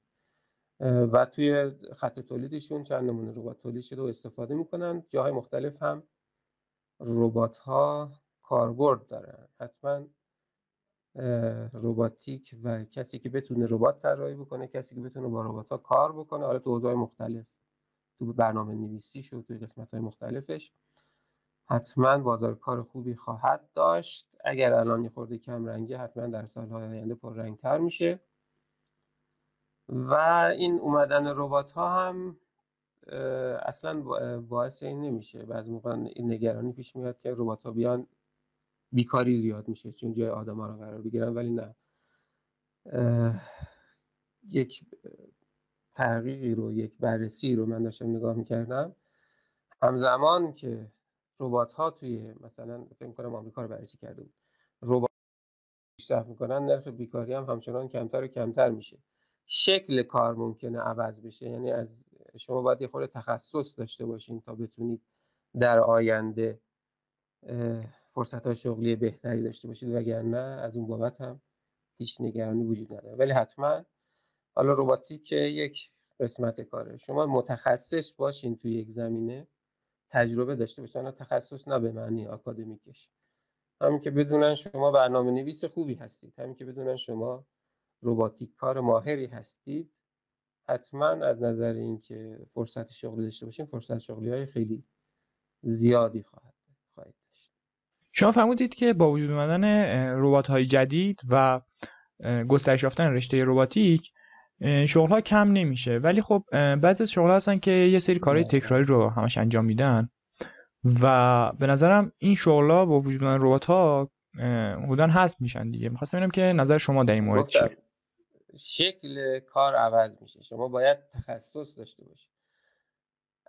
و توی خط تولیدشون چند نمونه ربات تولید شده و استفاده می‌کنن. جاهای مختلف هم ربات ها کاربرد دارن. حتما روباتیک و کسی که بتونه ربات طراحی بکنه کسی که بتونه با ربات ها کار بکنه. حالا تو حوزه‌های مختلف تو برنامه نویسیش و توی قسمت های مختلفش. حتما بازار کار خوبی خواهد داشت. اگر الان یه خورده کم رنگه حتما در سالهای آینده پر رنگتر میشه. و این اومدن ربات ها هم اصلا باعث این نمیشه. بعضی موقع نگرانی پیش میاد که ربات ها بیان بیکاری زیاد میشه چون جای آدم ها رو قرار بگیرن ولی نه. یک تحقیقی رو یک بررسی رو من داشتم نگاه می‌کردم. همزمان که ربات ها توی مثلا فکر کنم آمریکا رو بررسی کرده بود. ربات پیشرفت می‌کنن نرخ بیکاری هم همچنان کمتر و کمتر میشه. شکل کار ممکنه عوض بشه یعنی از شما باید یه تخصص داشته باشین تا بتونید در آینده فرصت های شغلی بهتری داشته باشید وگرنه از اون بابت هم هیچ نگرانی وجود نداره. ولی حتما حالا روباتیک یک قسمت کاره. شما متخصص باشین توی یک زمینه. تجربه داشته باشین تخصص نه به معنی آکادمیکش. همین که بدونن شما برنامه نویس خوبی هستید. همین که بدونن شما روباتیک کار ماهری هستید حتما از نظر اینکه فرصت شغلی داشته باشین فرصت شغلی های خیلی زیادی خواهد داشت. شما فرمودید که با وجود اومدن ربات های جدید و گسترش یافتن رشته رباتیک شغل ها کم نمیشه. ولی خب بعضی از شغل هستن که یه سری کارهای بله. تکراری رو همش انجام میدن و به نظرم این شغل ها با وجود ربات ها حدودا حذف میشن دیگه. می‌خواستم ببینم که نظر شما در این مورد چیه؟ شکل کار عوض میشه. شما باید تخصص داشته باشید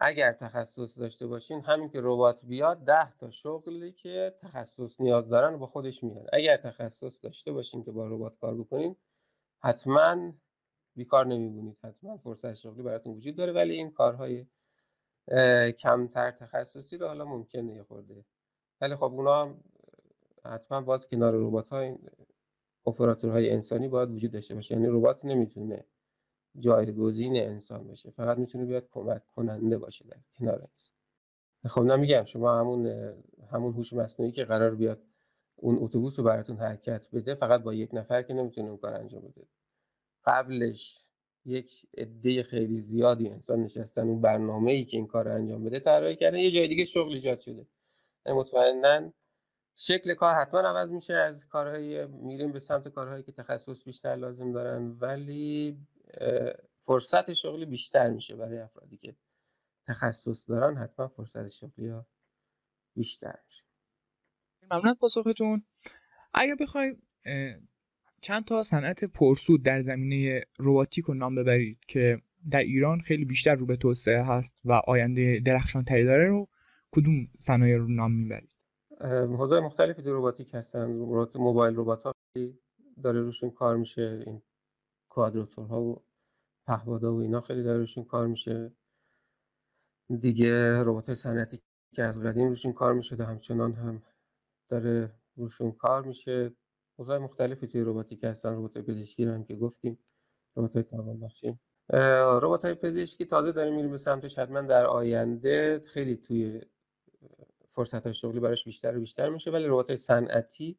اگر تخصص داشته باشین همین که ربات بیاد ده تا شغلی که تخصص نیاز دارن با خودش میاد اگر تخصص داشته باشین که با ربات کار بکنین حتما بیکار نمیبونید حتما فرصت شغلی براتون وجود داره ولی این کارهای کمتر تخصصی رو حالا ممکنه یه خورده. ولی خب اونا هم حتما باز کنار ربات های اپراتورهای انسانی باید وجود داشته باشه. یعنی ربات نمی‌تونه جایگزین انسان باشه فقط می‌تونه بیاد کمک کننده باشه در کنار انسان. خب نمیگم شما همون همون هوش مصنوعی که قرار بیاد اون اتوبوس رو براتون حرکت بده فقط با یک نفر که نمی‌تونه اون کار انجام بده. قبلش یک عده خیلی زیادی انسان نشستن اون برنامه ای که این کار انجام بده طراحی کردن یه جای دیگه شغل ایجاد شده. یعنی مطمئنا شکل کار حتما عوض میشه از کارهای میریم به سمت کارهایی که تخصص بیشتر لازم دارن ولی فرصت شغلی بیشتر میشه برای افرادی که تخصص دارن حتما فرصت شغلی ها بیشتر میشه. ممنون از پاسختون. اگر بخوایم چند تا صنعت پرسود در زمینه روباتیک رو نام ببرید که در ایران خیلی بیشتر رو به توسعه هست و آینده درخشان تری داره رو کدوم صنایع رو نام می‌برید؟ حوزه مختلفی تو روباتیک هستن. موبایل ربات ها داره روشون کار میشه. این کوادراتورها و پهپادا و اینا خیلی داره روشون کار میشه. دیگه ربات صنعتی که از قدیم روشون کار می‌شده همچنان هم داره روشون کار میشه. حوزه مختلفی توی روباتیک هستن. ربات پزشکی رو هم که گفتیم. ربات توان بخشی ربات های پزشکی تازه داره میریم به سمتش حتما در آینده. خیلی توی فرصت های شغلی براش بیشتر و بیشتر میشه. ولی ربات های صنعتی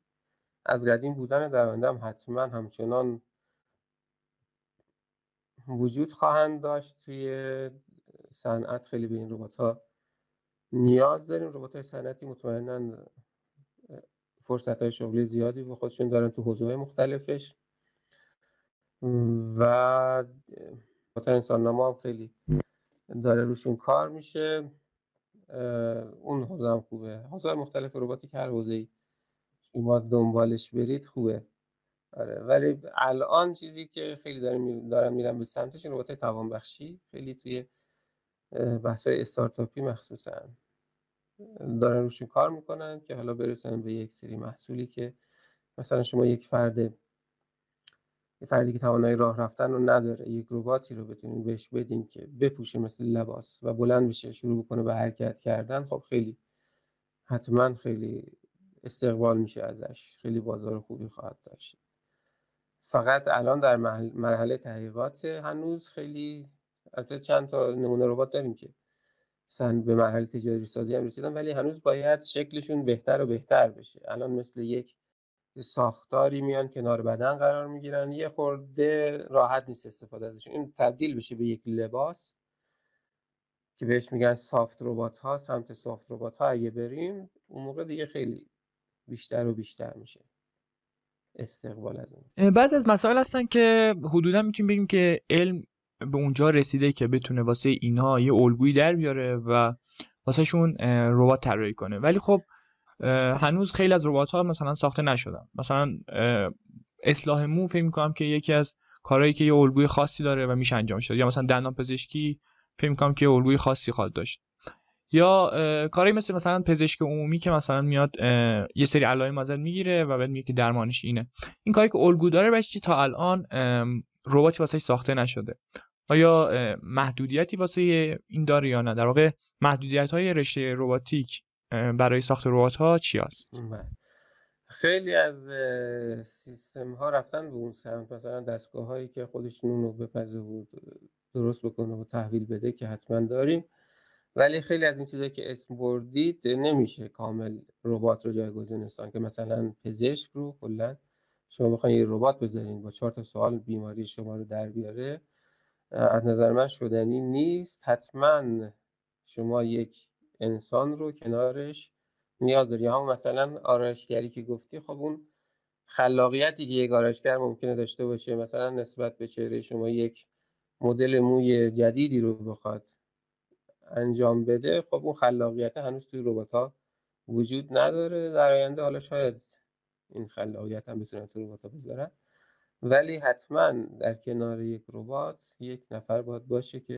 از قدیم بودن در آینده هم حتما همچنان وجود خواهند داشت توی صنعت. خیلی به این ربات ها نیاز داریم. ربات های صنعتی مطمئنا فرصت های شغلی زیادی به خودشون دارن تو حوزه مختلفش. و انسان نما هم خیلی داره روشون کار میشه. اون حوزه هم خوبه. حوزه مختلف رباتی که هر حوزه شما دنبالش برید خوبه. آره ولی الان چیزی که خیلی دارم دارم میرم به سمتش ربات توانبخشی. خیلی توی بحث های استارتاپی مخصوصا. دارن روشون کار می‌کنن که حالا برسن به یک سری محصولی که مثلا شما یک فرد یه فردی که توانایی راه رفتن رو نداره یک رباتی رو بتونین بهش بدین که بپوشه مثل لباس و بلند بشه شروع بکنه به حرکت کردن خب خیلی حتما خیلی استقبال میشه ازش خیلی بازار خوبی خواهد داشت. فقط الان در مرحله تحقیقات هنوز خیلی البته چند تا نمونه ربات داریم که سن به مرحله تجاری سازی هم رسیدن ولی هنوز باید شکلشون بهتر و بهتر بشه. الان مثل یک ساختاری میان کنار بدن قرار می‌گیرن یه خورده راحت نیست استفاده ازشون. این تبدیل بشه به یک لباس که بهش میگن سافت ربات ها سمت سافت ربات ها اگه بریم اون موقع دیگه خیلی بیشتر و بیشتر میشه استقبال از این بعض از مسائل هستن که حدودا می‌تونیم بگیم که علم به اونجا رسیده که بتونه واسه اینها یه الگویی در بیاره و واسه شون ربات طراحی کنه. ولی خب هنوز خیلی از ربات ها مثلا ساخته نشدن. مثلا اصلاح مو فکر می‌کنم که یکی از کارهایی که یه الگوی خاصی داره و میشه انجام شد. یا مثلا دندان پزشکی فکر می‌کنم که الگوی خاصی خواهد داشت. یا کاری مثل مثلا پزشک عمومی که مثلا میاد یه سری علائم ازت می‌گیره و بعد میگه که درمانش اینه. این کاری که الگو داره بچه تا الان رباتی واسه ساخته نشده. آیا محدودیتی واسه این داره یا نه؟ در واقع محدودیت های رشته رباتیک برای ساخت ربات ها چی هست؟ بله. خیلی از سیستم ها رفتن به اون سمت. مثلا دستگاه هایی که خودش نونو بپزه و درست بکنه و تحویل بده که حتما داریم. ولی خیلی از این چیزایی که اسم بردید نمیشه کامل ربات رو جایگزین که مثلا پزشک رو کلا شما بخواید یه ربات بذارین با چهار تا سوال بیماری شما رو در بیاره. از نظر من شدنی نیست. حتما شما یک انسان رو کنارش نیاز داری. هم مثلا آرایشگری که گفتی خب اون خلاقیتی که یک آرایشگر ممکنه داشته باشه مثلا نسبت به چهره شما یک مدل موی جدیدی رو بخواد انجام بده خب اون خلاقیت هنوز توی ربات ها وجود نداره. در آینده حالا شاید این خلاقیت هم بتونن توی ربات ها بذارن ولی حتما در کنار یک ربات یک نفر باید باشه که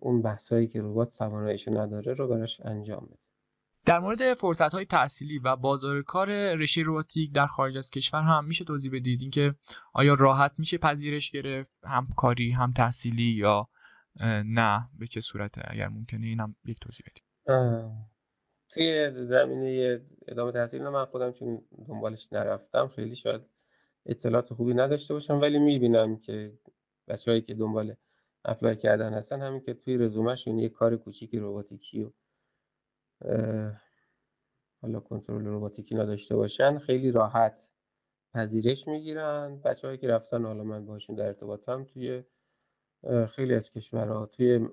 اون بحثایی که ربات تواناییشو نداره رو براش انجام بده. در مورد فرصت های تحصیلی و بازار کار رشته روباتیک در خارج از کشور هم میشه توضیح بدید؟ اینکه آیا راحت میشه پذیرش گرفت؟ هم کاری هم تحصیلی یا نه؟ به چه صورته؟ اگر ممکنه اینم یک توضیح بدید. توی زمینه ادامه تحصیل من خودم چون دنبالش نرفتم خیلی شاید اطلاعات خوبی نداشته باشم ولی می‌بینم که بچههایی که دنبال اپلای کردن هستن همین که توی رزومهشون یه کار کوچیکی روباتیکی و حالا کنترل روباتیکی نداشته باشن خیلی راحت پذیرش می‌گیرن. بچههایی که رفتن حالا من باشون در ارتباطم توی خیلی از کشورها توی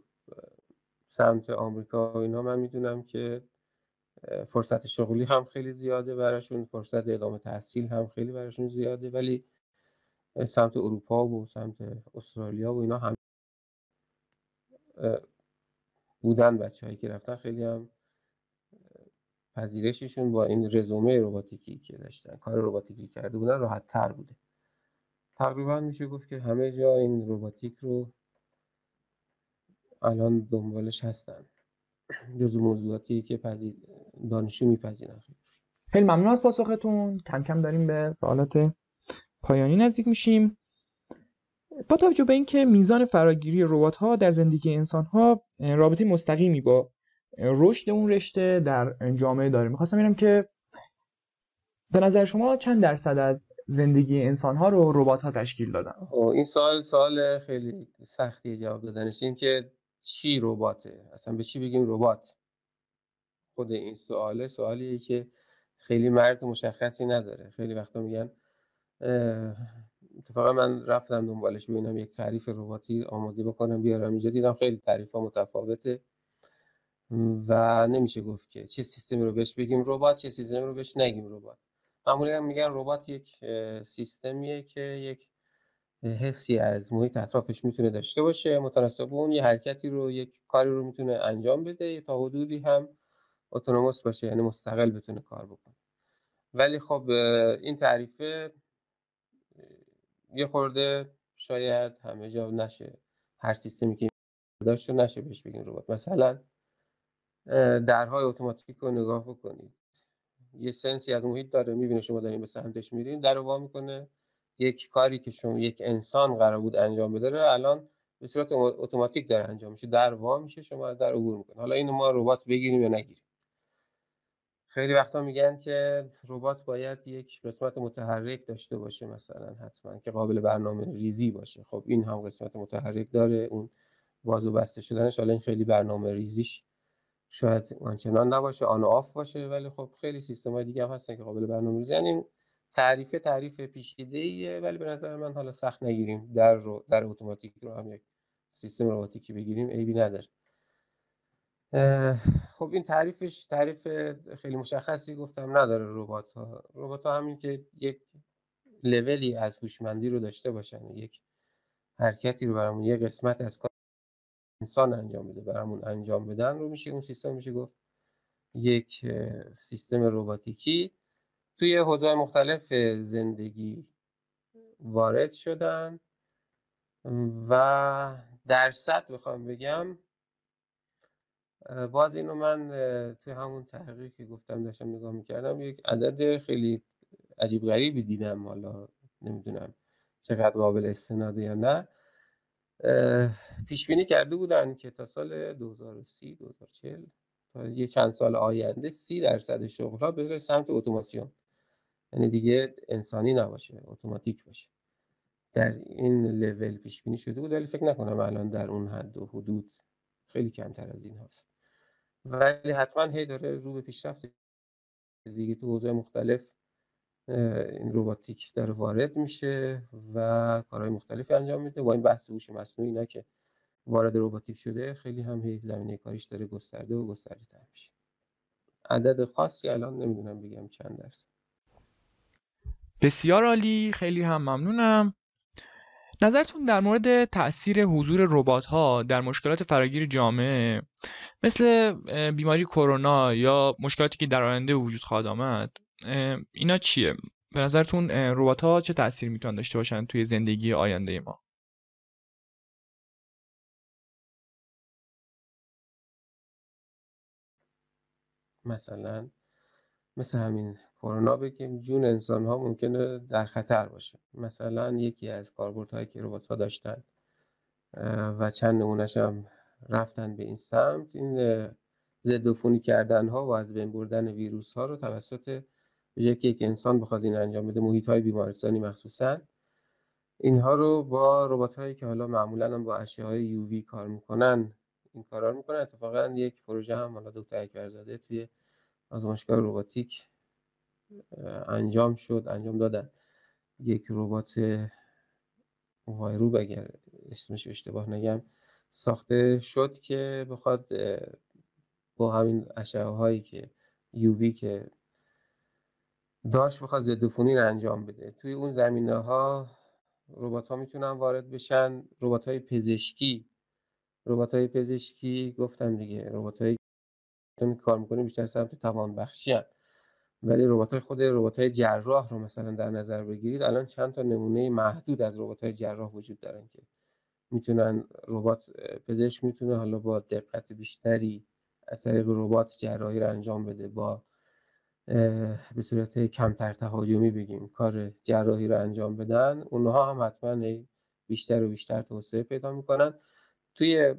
سمت آمریکا و اینا من می‌دونم که فرصت شغلی هم خیلی زیاده براشون فرصت ادامه تحصیل هم خیلی براشون زیاده ولی سمت اروپا و سمت استرالیا و اینا هم بودن بچه هایی که رفتن خیلی هم پذیرششون با این رزومه روباتیکی که داشتن کار روباتیکی کرده بودن راحت تر بوده. تقریبا میشه گفت که همه جا این روباتیک رو الان دنبالش هستن. (clears throat) جزو موضوعاتی که دانشجو میپذیرن. خیلی ممنون از پاسختون. کم کم داریم به سوالات پایانی نزدیک میشیم. با توجه به اینکه میزان فراگیری ربات ها در زندگی انسان ها رابطه مستقیمی با رشد اون رشته در جامعه داره. می‌خواستم ببینم که به نظر شما چند درصد از زندگی انسان ها رو ربات ها تشکیل دادن؟ این سوال سوال خیلی سختی جواب دادنش. این که چی رباته؟ اصلا به چی بگیم ربات؟ خود این سواله سوالیه که خیلی مرز مشخصی نداره. خیلی وقتا میگن اتفاقا من رفتم دنبالش ببینم یک تعریف رباتی آماده بکنم بیارم اینجا. دیدم خیلی تعریف ها متفاوته. و نمیشه گفت که چه سیستمی رو بهش بگیم ربات چه سیستمی رو بهش نگیم ربات. معمولا میگن ربات یک سیستمیه که یک حسی از محیط اطرافش می‌تونه داشته باشه. متناسب اون یه حرکتی رو یک کاری رو می‌تونه انجام بده. تا حدودی هم اتونوموس باشه یعنی مستقل بتونه کار بکنه. ولی خب این تعریفه یه خورده شاید همه جا نشه. هر سیستمی که داشته نشه بهش بگین ربات. مثلا درهای اتوماتیک رو نگاه بکنید. یه سنسی از محیط داره می‌بینه شما دارین به سمتش میرین در وا می‌کنه. یک کاری که شما یک انسان قرار بود انجام بده الان به صورت اتوماتیک داره انجام میشه. در وا میشه شما در عبور می‌کنه. حالا اینو ما ربات بگیریم یا نگیریم. خیلی وقتا میگن که ربات باید یک قسمت متحرک داشته باشه مثلا حتما که قابل برنامه ریزی باشه. خب این هم قسمت متحرک داره اون باز و بسته شدنش حالا این خیلی برنامه ریزیش شاید آنچنان نباشه آن آف باشه ولی خب خیلی سیستم های دیگه هم هستن که قابل برنامه ریزی. یعنی تعریف تعریف پیچیده ایه ولی به نظر من حالا سخت نگیریم. در رو در اتوماتیک رو هم یک سیستم رباتیکی بگیریم عیبی نداره. خب این تعریفش تعریف خیلی مشخصی گفتم نداره ربات ها ربات ها همین که یک لولی از هوشمندی رو داشته باشن یک حرکتی رو برامون یه قسمت از کار انسان انجام بده برامون انجام بدن رو میشه اون سیستم میشه گفت یک سیستم رباتیکی. توی حوزه مختلف زندگی وارد شدن و درصد بخوام بگم باز اینو من توی همون تحقیقی که گفتم داشتم نگاه می‌کردم یک عدد خیلی عجیب غریبی دیدم حالا نمی‌دونم چقدر قابل استناده یا نه. پیش بینی کرده بودن که تا سال 2030 2040 تا یه چند سال آینده 30 درصد شغل ها بره سمت اتوماسیون. یعنی دیگه انسانی نباشه اتوماتیک باشه. در این لول پیش بینی شده بود ولی فکر نکنم الان در اون حد و حدود خیلی کمتر از این هست ولی حتما هی داره رو به پیشرفت دیگه تو حوزه مختلف این روباتیک داره وارد میشه و کارهای مختلفی انجام میده. با این بحث هوش مصنوعی اینا که وارد روباتیک شده خیلی هم هی زمینه کاریش داره گسترده و گسترده تر میشه. عدد خاصی الان نمی‌دونم بگم چند درصد. بسیار عالی خیلی هم ممنونم. نظرتون در مورد تاثیر حضور ربات ها در مشکلات فراگیر جامعه مثل بیماری کرونا یا مشکلاتی که در آینده وجود خواهد آمد اینا چیه؟ به نظرتون ربات ها چه تاثیر می‌تونن داشته باشن توی زندگی آینده ما؟ مثلا مثل همین کرونا بگیم جون انسان ها ممکنه در خطر باشه. مثلا یکی از کاربردهایی که ربات ها داشتن و چند نمونهش هم رفتن به این سمت این ضد کردن ها و از بین بردن ویروس ها رو توسط به یک انسان بخواد این انجام بده محیط های بیمارستانی مخصوصا اینها رو با ربات هایی که حالا معمولا هم با اشعه های یووی کار می‌کنن این کارا رو می‌کنن. اتفاقا یک پروژه هم حالا دکتر اکبرزاده توی آزمایشگاه رباتیک انجام شد انجام دادن. یک ربات وایروب اگر اسمش اشتباه نگم ساخته شد که بخواد با همین اشعه هایی که یووی که داشت بخواد ضد انجام بده. توی اون زمینه ها ربات ها می‌تونن وارد بشن. ربات های پزشکی ربات های پزشکی گفتم دیگه ربات های کار می‌کنه بیشتر سمت توان بخشی هن. ولی ربات های خود ربات های جراح رو مثلا در نظر بگیرید الان چند تا نمونه محدود از ربات های جراح وجود دارن که می‌تونن ربات پزشک می‌تونه حالا با دقت بیشتری از طریق ربات جراحی رو انجام بده با به صورت کمتر تهاجمی بگیم کار جراحی رو انجام بدن اونها هم حتما بیشتر و بیشتر توسعه پیدا می‌کنن. توی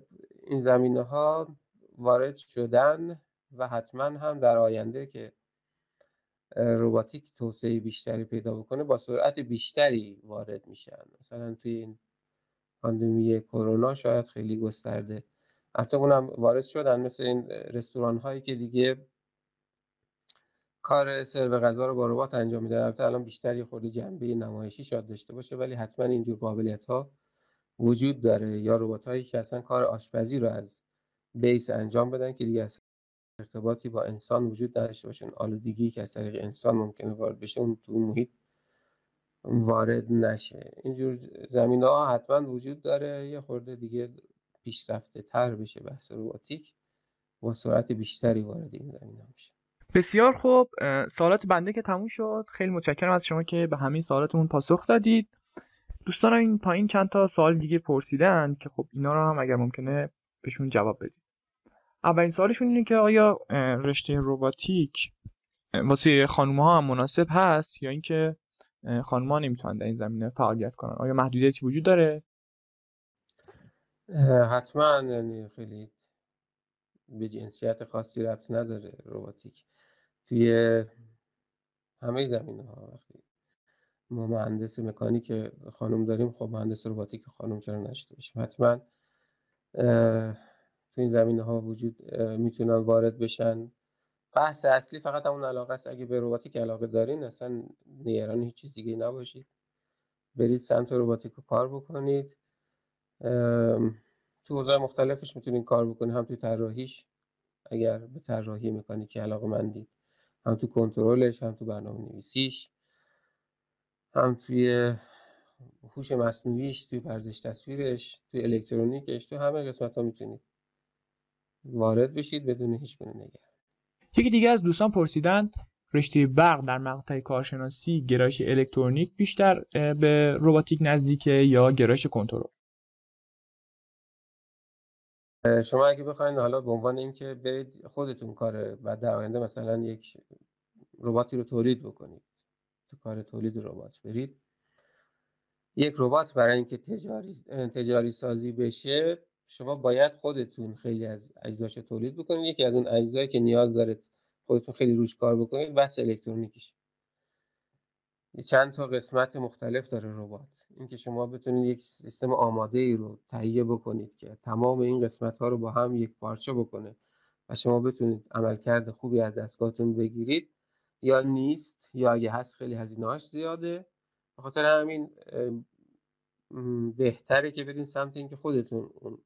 این زمینه ها وارد شدن و حتما هم در آینده که روباتیک توسعه بیشتری پیدا بکنه با سرعت بیشتری وارد میشن. مثلا توی این پاندمی کرونا شاید خیلی گسترده. حتی اونم وارد شدن مثل این رستوران هایی که دیگه کار سرو غذا رو با ربات انجام میده البته الان بیشتر یه خورده جنبه نمایشی شاید داشته باشه ولی حتما اینجور قابلیت ها وجود داره. یا ربات هایی که اصلا کار آشپزی رو از بیس انجام بدن که دیگه ارتباطی با انسان وجود نداشته باشه آلودگی که از طریق انسان ممکنه وارد بشه اون تو محیط وارد نشه. اینجور زمینه ها حتما وجود داره. یه خورده دیگه پیشرفته تر بشه بحث روباتیک. با سرعت بیشتری وارد این زمینه میشه. بسیار خوب. سوالات بنده که تموم شد. خیلی متشکرم از شما که به همه سوالاتمون پاسخ دادید. دوستان این پایین چند تا سوال دیگه پرسیدن که خب اینا رو هم اگر ممکنه بهشون جواب بدید. اولین سوالشون اینه که آیا رشته روباتیک واسه خانوم ها هم مناسب هست یا اینکه خانوم ها نمی‌تونن در این زمینه فعالیت کنن؟ آیا محدودیتی وجود داره؟ حتما یعنی خیلی به جنسیت خاصی ربط نداره روباتیک توی همه زمینه ها وقتی ما مهندس مکانیک خانم داریم خب مهندس روباتیک خانم چرا نشته باشیم؟ حتما تو این زمینه ها وجود می‌تونن وارد بشن. بحث اصلی فقط همون علاقه است. اگه به روباتیک علاقه دارین اصلا نگران هیچ چیز دیگه نباشید. برید سمت روباتیک رو کار بکنید. تو حوزه مختلفش می‌تونین کار بکنید هم تو طراحیش اگر به طراحی مکانیکی علاقه مندید. هم تو کنترلش هم تو برنامه نویسیش هم توی هوش مصنوعیش توی پرداش تصویرش توی الکترونیکش تو همه قسمت ها می‌تونید. وارد بشید بدون هیچ گونه نگران یکی دیگه از دوستان پرسیدند رشته برق در مقطع کارشناسی گرایش الکترونیک بیشتر به روباتیک نزدیکه یا گرایش کنترل؟ شما اگه بخواید حالا به عنوان اینکه برید خودتون کار و در آینده مثلا یک رباتی رو تولید بکنید تو کار تولید ربات برید یک ربات برای اینکه تجاری تجاری سازی بشه شما باید خودتون خیلی از اجزاش تولید بکنید. یکی از اون اجزایی که نیاز دارید خودتون خیلی روش کار بکنید بس الکترونیکیش. چند تا قسمت مختلف داره ربات. اینکه شما بتونید یک سیستم آماده ای رو تهیه بکنید که تمام این قسمت ها رو با هم یک پارچه بکنه و شما بتونید عملکرد خوبی از دستگاهتون بگیرید. یا نیست یا اگه هست خیلی هزینه‌هاش زیاده. به خاطر همین بهتره که بدین سمت اینکه خودتون اون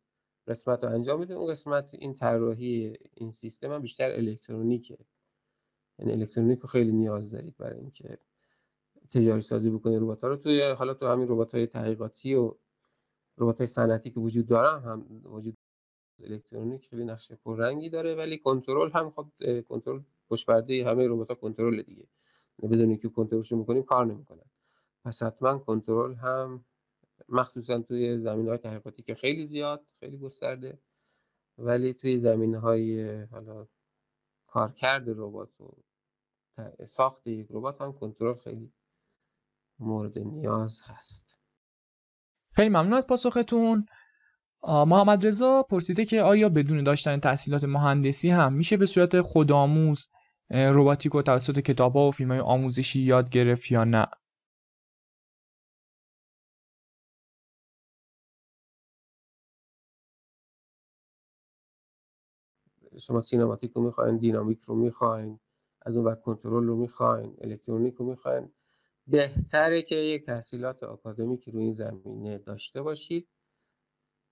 قسمت رو انجام بدین اون قسمت این طراحی این سیستم هم بیشتر الکترونیکه. یعنی الکترونیک رو خیلی نیاز دارید برای اینکه تجاری سازی بکنید. ربات ها رو توی حالا تو همین ربات های تحقیقاتی و ربات های صنعتی که وجود دارن هم وجود الکترونیک خیلی نقشه پررنگی داره. ولی کنترل هم خب کنترل پشت پرده همه ربات ها کنترل دیگه. بدون که کنترلشون می‌کنیم کار نمی‌کنن. پس حتما کنترل هم مخصوصا توی زمین های تحقیقاتی که خیلی زیاد خیلی گسترده. ولی توی زمین های حالا کارکرد ربات و ساخت یک ربات هم کنترل خیلی مورد نیاز هست. خیلی ممنون از پاسختون. محمد رضا پرسیده که آیا بدون داشتن تحصیلات مهندسی هم میشه به صورت خودآموز روباتیک و توسط کتاب ها و فیلم های آموزشی یاد گرفت یا نه؟ شما سینماتیک رو می‌خواین دینامیک رو می‌خواین از اون کنترل رو می‌خواین الکترونیک رو می‌خواین بهتره که یک تحصیلات آکادمیکی رو این زمینه داشته باشید.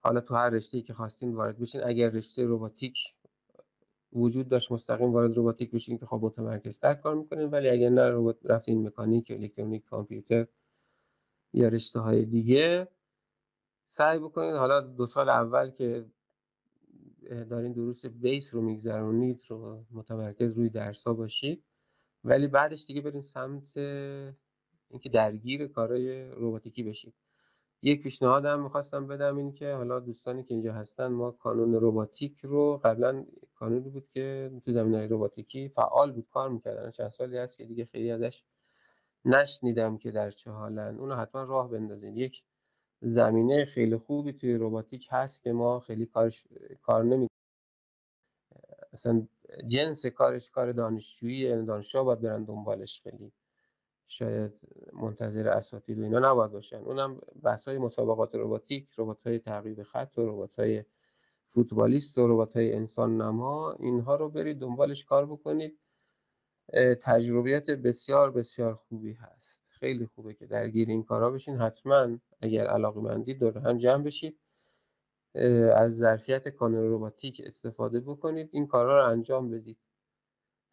حالا تو هر رشته که خواستین وارد بشین اگر رشته روباتیک وجود داشت مستقیم وارد روباتیک بشین که خب متمرکزتر کار می‌کنین. ولی اگر نه رفتین مکانیک الکترونیک کامپیوتر یا رشته های دیگه سعی بکنید حالا دو سال اول که دارین دروس بیس رو میگذرونید رو متمرکز روی درس ها باشید. ولی بعدش دیگه برین سمت اینکه درگیر کارهای روباتیکی بشید. یک پیشنهاد هم می‌خواستم بدم این که حالا دوستانی که اینجا هستن ما کانون روباتیک رو قبلا کانونی بود که تو زمینه روباتیکی فعال بود کار می‌کردن. چند سالی هست که دیگه خیلی ازش نشنیدم که در چه حالن. اونو حتما راه بندازین. یک زمینه خیلی خوبی توی روباتیک هست که ما خیلی کارش کار نمی مثلا جنس کارش کار دانشجویی یعنی دانشجو باید برن دنبالش خیلی. شاید منتظر اساتید و اینا نباید باشن. اونم بحث های مسابقات روباتیک ربات های تعقیب خط و ربات های فوتبالیست و ربات های انسان نما اینها رو برید دنبالش کار بکنید. تجربیات بسیار بسیار خوبی هست. خیلی خوبه که درگیر این کارا بشین. حتما اگر علاقه مندید دور هم جمع بشید از ظرفیت کانون روباتیک استفاده بکنید. این کارا رو انجام بدید.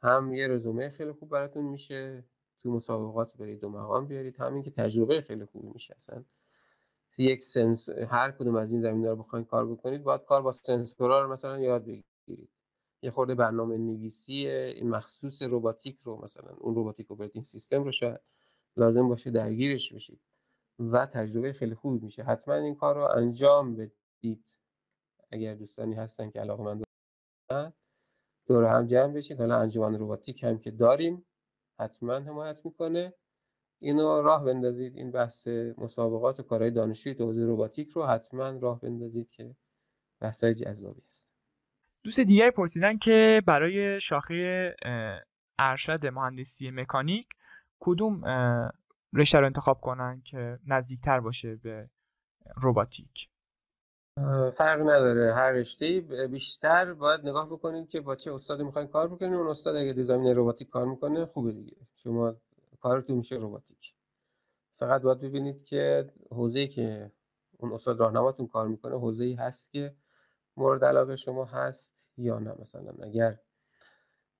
هم یه رزومه خیلی خوب براتون میشه. تو مسابقات برید و مقام بیارید. همین که تجربه خیلی خوبی میشه اصلا. یک سنس هر کدوم از این زمین رو بخواید کار بکنید باید کار با سنسورها رو مثلا یاد بگیرید. یه خورده برنامه نویسی این مخصوص روباتیک رو مثلا اون روباتیک اوپراتینگ سیستم رو شاید لازم باشه درگیرش بشید. و تجربه خیلی خوبی میشه. حتما این کار رو انجام بدید. اگر دوستانی هستن که علاقه من دور هم جمع بشید حالا انجمن روباتیک هم که داریم حتما حمایت می‌کنه. اینو راه بندازید. این بحث مسابقات و کارهای دانشجوی تو روباتیک رو حتما راه بندازید که بحثای جذابی است دوست دیگری پرسیدن که برای شاخه ارشد مهندسی مکانیک کدوم رشته رو انتخاب کنن که نزدیکتر باشه به روباتیک فرق نداره. هر رشته بیشتر باید نگاه بکنید که با چه استادی می‌خواین کار بکنید اون استاد اگه دیزاین روباتیک کار می‌کنه خوبه دیگه. شما کارتون میشه روباتیک فقط باید ببینید که حوزه‌ای که اون استاد راهنماتون کار می‌کنه حوزه‌ای هست که مورد علاقه شما هست یا نه. مثلا اگر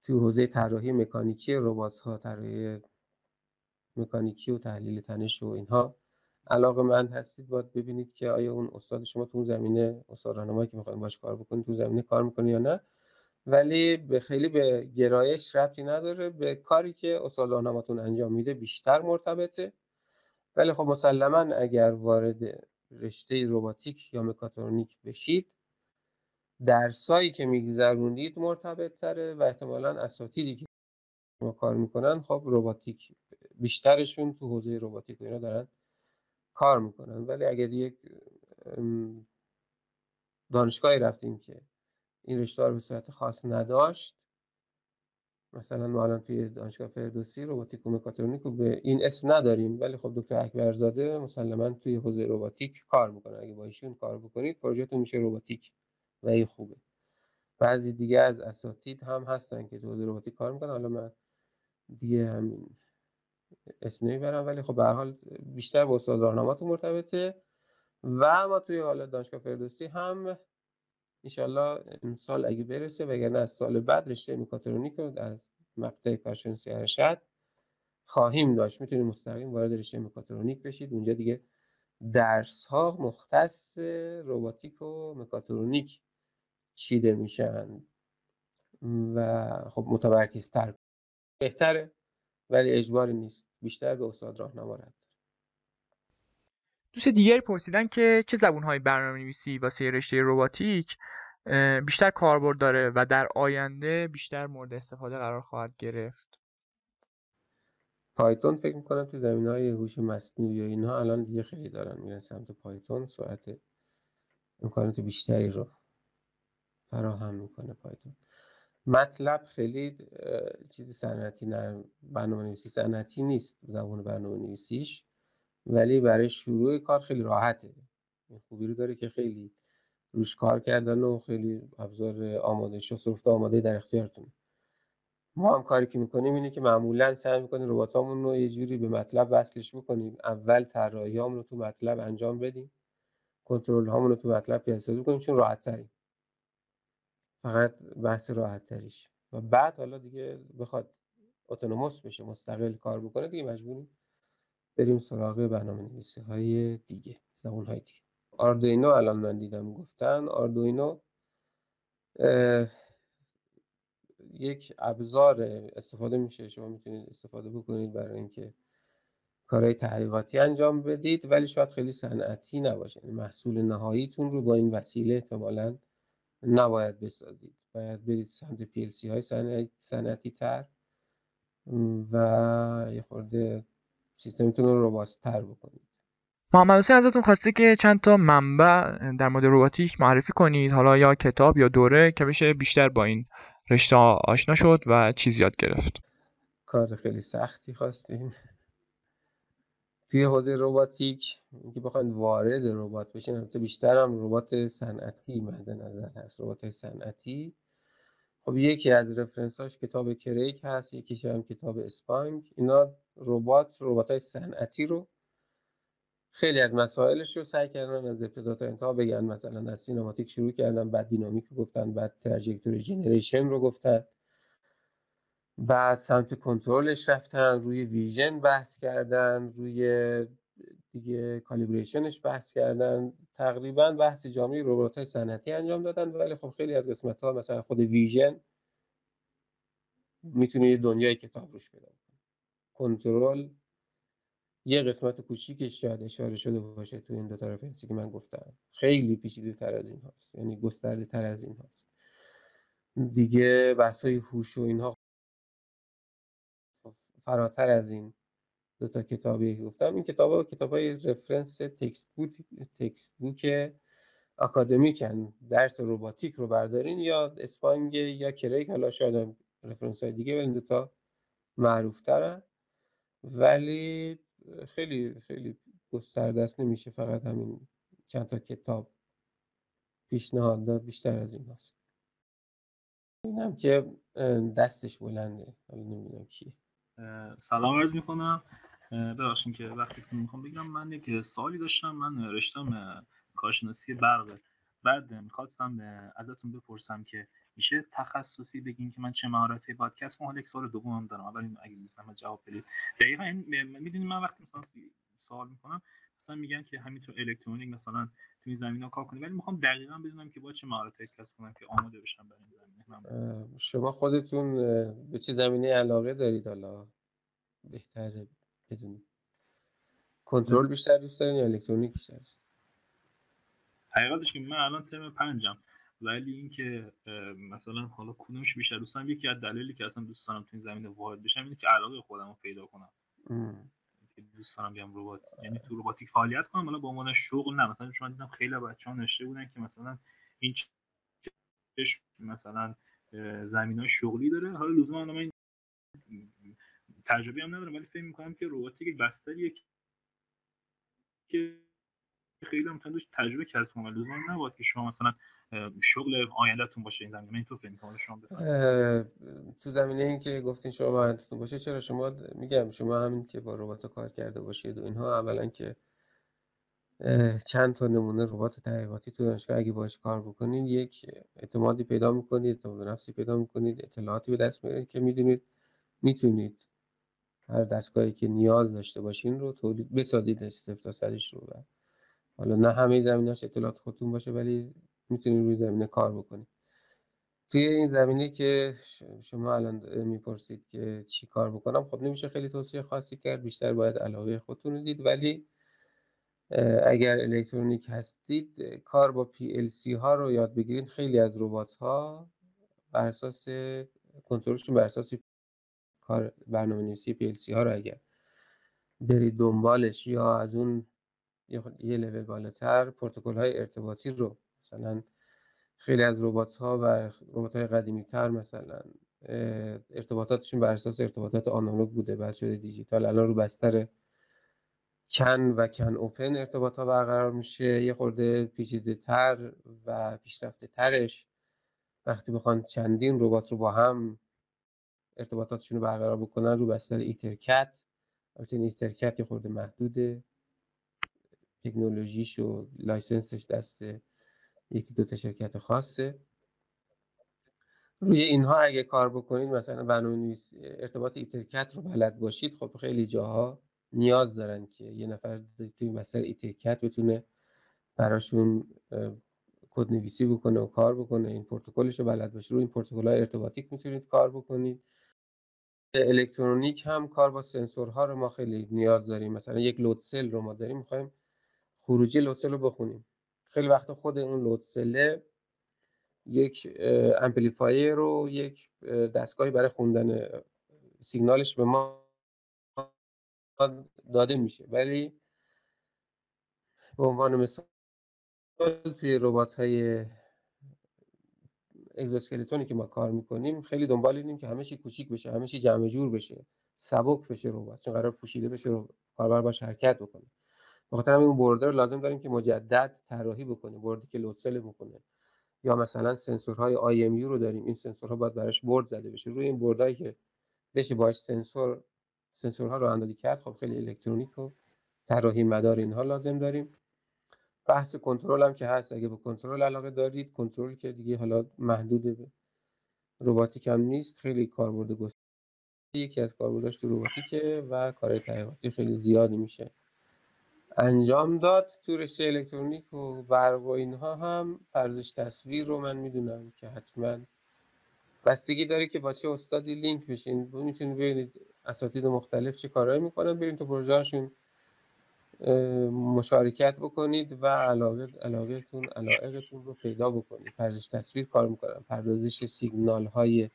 تو حوزه طراحی مکانیکی ربات ها طراحی مکانیکی و تحلیل تنش و اینها. علاقه مند هستید باید ببینید که آیا اون استاد شما تو اون زمینه استاد راهنمایی که می‌خواین باش کار بکنید تو زمینه کار می‌کنه یا نه. ولی به خیلی به گرایش ربطی نداره. به کاری که استاد راهنماتون انجام میده بیشتر مرتبطه. ولی خب مسلما اگر وارد رشته روباتیک یا مکاترونیک بشید درسایی که میگذروندید مرتبط تره و احتمالا اساتیدی که کار می‌کنن خب روباتیک بیشترشون تو حوزه روباتیک و اینا دارن کار می‌کنن. ولی اگر یک دانشگاهی رفتیم که این رشته رو به صورت خاص نداشت مثلا ما الان توی دانشگاه فردوسی روباتیک و مکاترونیک به این اسم نداریم. ولی خب دکتر اکبرزاده مسلما توی حوزه روباتیک کار می‌کنه. اگه با ایشون کار بکنید پروژهتون میشه روباتیک و این خوبه. بعضی دیگه از اساتید هم هستن که تو حوزه روباتیک کار می‌کنن. حالا من دیگه همین اسم نمی‌برم ولی خب به حال بیشتر با استاد راهنماتون مرتبطه. و ما توی حالا دانشگاه فردوسی هم انشالله امسال اگه برسه وگرنه از سال بعد رشته میکاترونیک رو از مقطع کارشناسی ارشد خواهیم داشت. می‌تونید مستقیم وارد رشته میکاترونیک بشید. اونجا دیگه درس ها مختص روباتیک و مکاترونیک چیده میشن. و خب متمرکزتر بهتره. ولی اجباری نیست. بیشتر به استاد راهنما رد دوست دیگری پرسیدن که چه زبونهای برنامه نویسی واسه رشته روباتیک بیشتر کاربرد داره و در آینده بیشتر مورد استفاده قرار خواهد گرفت. پایتون فکر می‌کنم تو زمین های هوش مصنوعی و اینها الان دیگه خیلی دارن میرن سمت پایتون. سرعت امکانات بیشتری رو فراهم می‌کنه پایتون. مطلب خیلی چیز صنعتی نه برنامه نویسی صنعتی نیست زبان برنامه نویسیش ولی برای شروع کار خیلی راحته. این خوبی رو داره که خیلی روش کار کردن و خیلی ابزار آماده شو سفت آماده در اختیارتون. ما هم کاری که می‌کنیم اینه که معمولا سعی می‌کنیم رباتامون رو یه جوری به مطلب وصلش بکنیم. اول طراحی رو تو مطلب انجام بدیم. کنترل هامون رو تو مطلب پیاده بکنیم چون راحت تریم فقط بحث راحت تریش. و بعد حالا دیگه بخواد اتونوموس بشه مستقل کار بکنه دیگه مجبوریم بریم سراغ برنامه نویسی های دیگه زبون های دیگه. آردوینو الان من دیدم گفتن. آردوینو یک ابزار استفاده میشه. شما می‌تونید استفاده بکنید برای اینکه کارهای تحقیقاتی انجام بدید ولی شاید خیلی صنعتی نباشه. یعنی محصول نهاییتون رو با این وسیله احتمالا نباید بسازید. باید برید سمت PLC های صنعتی تر و یه خورده سیستمتون رو روباست تر بکنید. محمد حسین ازتون خواسته که چند تا منبع در مورد روباتیک معرفی کنید حالا یا کتاب یا دوره که بشه بیشتر با این رشته آشنا شد و چیز یاد گرفت. کار خیلی سختی خواستین. توی حوزه روباتیک که بخواید وارد ربات بشین البته بیشتر هم ربات صنعتی مد نظر هست ربات صنعتی. خب یکی از reference کتاب کریگ هست یکیش هم کتاب اسپانگ. اینا ربات ربات های صنعتی رو خیلی از مسائلش رو سعی کردن از ابتدا تا انتها بگن. مثلا از سینماتیک شروع کردن بعد دینامیک گفتن بعد trajectory generation رو گفتن. بعد سمت کنترلش رفتن روی ویژن بحث کردن روی دیگه کالیبریشنش بحث کردن. تقریبا بحث جامعی ربات های صنعتی انجام دادن. ولی خب خیلی از قسمت ها مثلا خود ویژن می‌تونه دنیای کتاب روش پیدا کنترل یه قسمت کوچیکش شاید اشاره شده باشه تو این دو تا رفرنسی که من گفتم. خیلی پیچیده تر از این هاست. یعنی گسترده تر از این هاست. دیگه بحث های هوش و اینها فراتر از این دو تا کتابی گفتم. این کتاب ها کتاب های رفرنس تکست بوک تکست بوک اکادمیکن درس روباتیک رو بردارین یا اسپانگ یا کریک. حالا شاید رفرنس های دیگه ولی دو تا معروف ترن ولی خیلی خیلی گسترده است نمیشه فقط همین چند تا کتاب پیشنهاد داد بیشتر از این هست اینم که دستش بلنده. حالا نمی‌دونم کیه. سلام عرض می‌کنم. ببخشید که وقتی که می‌خوام بگم من یک سوالی داشتم. من رشتم کارشناسی برقه بعد می‌خواستم ازتون بپرسم که میشه تخصصی بگین که من چه مهارتی باید کسب کنم یک سال دومم دارم. اول اگه مثلا جواب بدید. دقیقا می‌دونید من وقتی مثلا سوال می‌کنم مثلا میگن که همین تو الکترونیک مثلا تو این زمینه کار کنی. ولی می‌خوام دقیقا بدونم که با چه مهارتی کسب کنم که آماده بشم برای این شما خودتون به چه زمینه علاقه دارید حالا؟ بهتره بدونید کنترل بیشتر دوست دارین یا الکترونیک بیشتر دوست حقیقتش که من الان ترم پنجم ولی اینکه مثلا حالا کدومش بیشتر دوستم یکی از دلایلی که اصلا دوست دارم تو این زمینه وارد بشم اینه که علاقه خودم رو پیدا کنم. که دوست دارم بیام ربات یعنی تو رباتیک فعالیت کنم حالا به عنوان شغل نه مثلا چون دیدم خیلی بچه‌ها نوشته بودن که مثلا این مثلا زمینای شغلی داره. حالا لزوما من تجربه هم ندارم ولی فکر می‌کنم که رباتیک بستریه که خیلی هم تجربه کسب کنم لزوما نباید که شما مثلا شغل آیندهتون باشه این زمینه. تو فکر کنم شما تو زمینه این که گفتین شما آیندهتون باشه چرا؟ شما میگم شما همین که با ربات کار کرده باشید و اینها اولا که چند تا نمونه ربات تحقیقاتی تو دانشگاه اگه باش کار بکنید یک اعتمادی پیدا می‌کنید اعتماد نفسی پیدا می‌کنید اطلاعاتی به دست میارید که می‌دونید می‌تونید هر دستگاهی که نیاز داشته باشین رو تولید بسازید استفتا رو حالا نه همه زمیناش اطلاعات خودتون باشه ولی می‌تونید روی زمینه کار بکنید. توی این زمینه که شما الان می‌پرسید که چی کار بکنم خب نمیشه خیلی توصیه خاصی کرد بیشتر باید علاقه خودتون رو دید ولی اگر الکترونیک هستید کار با PLC ها رو یاد بگیرید. خیلی از ربات ها بر اساس کنترلشون بر اساس کار برنامه نویسی PLC ها رو اگر برید دنبالش یا از اون یه لول بالاتر پروتکل های ارتباطی رو مثلا خیلی از ربات ها و ربات های قدیمی تر مثلا ارتباطاتشون بر اساس ارتباطات آنالوگ بوده بعد شده دیجیتال الان رو بستر CAN و CANopen ارتباط ها برقرار میشه. یه خورده پیچیده تر و پیشرفته ترش وقتی بخوان چندین ربات رو با هم ارتباطاتشون رو برقرار بکنن رو بستر EtherCAT. البته EtherCAT یه خورده محدوده. تکنولوژیش و license ش دست یکی دو تا شرکت خاصه. روی اینها اگه کار بکنید مثلا برنامه ارتباط EtherCAT رو بلد باشید. خب خیلی جاها نیاز دارن که یه نفر توی مثلا EtherCAT بتونه براشون کد نویسی بکنه و کار بکنه. این پروتکلش رو بلد باشه رو این پروتکل های ارتباطی می‌تونید کار بکنید. الکترونیک هم کار با سنسورها رو ما خیلی نیاز داریم. مثلا یک load cell رو ما داریم می‌خوایم خروجی load cell رو بخونیم. خیلی وقت خود اون load cell ه یک amplifier رو یک دستگاهی برای خوندن سیگنالش به ما داده میشه. ولی به عنوان مثال توی ربات های اگزوسکلتونی که ما کار می‌کنیم خیلی دنبال اینیم که همه چی کوچیک بشه همه چی جمع جور بشه سبک بشه ربات. چون قرار پوشیده بشه کاربر باش حرکت بکنه. بخاطر همین اون بردر لازم داریم که مجدد طراحی بکنیم بردی که لوسل می‌کنه یا مثلا سنسورهای IMU رو داریم. این سنسورها باید براش برد زده بشه. روی این بردایی که بشه باش سنسور سنسورها رو اندازی کرد خب خیلی الکترونیک و طراحی مدار اینها لازم داریم. بحث کنترل هم که هست اگه به کنترل علاقه دارید کنترل که دیگه حالا محدود به رباتیک هم نیست خیلی کاربرد گسترده یکی از کاربرداش تو رباتیکه و کارهای تحقیقاتی خیلی زیادی میشه انجام داد. تو رشته الکترونیک و برق و اینها هم ارزش تصویر رو من می‌دونم که حتما بستگی داره که با چه استادی لینک بشین. می‌تونید ببینید اساتید مختلف چه کارهایی می‌کنن؟ برین تو پروژهشون مشارکت بکنید و علاقه علاقهتون علاقتون رو پیدا بکنید. ارزش تصویر کار می‌کنن. پردازش سیگنال های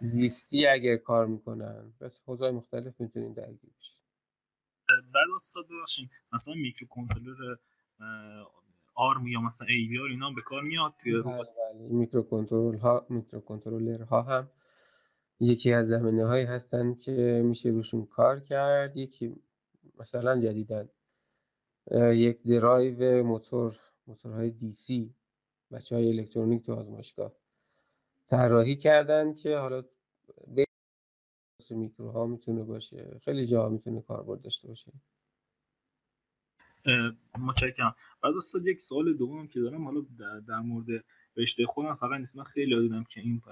زیستی اگر کار می‌کنن. بس حوزه مختلف می‌تونید درگیر بشید بعد استاد ببخشید مثلا میکرو کنترلر آرم یا مثلا ای وی آر اینا به کار میاد؟ توی بله بله. میکرو کنترل ها میکرو کنترلر ها هم یکی از زمینه هایی هستن که میشه روشون کار کرد یکی مثلا جدیدن. یک درایو موتور موتورهای دی سی بچه های الکترونیک تو آزمایشگاه طراحی کردن که حالا به میکروها می‌تونه باشه خیلی جا می‌تونه کاربرد داشته باشه. متشکرم. بعد استاد یک سوال دوم که دارم حالا در مورد رشته خودم فقط نیست من خیلی دیدم که این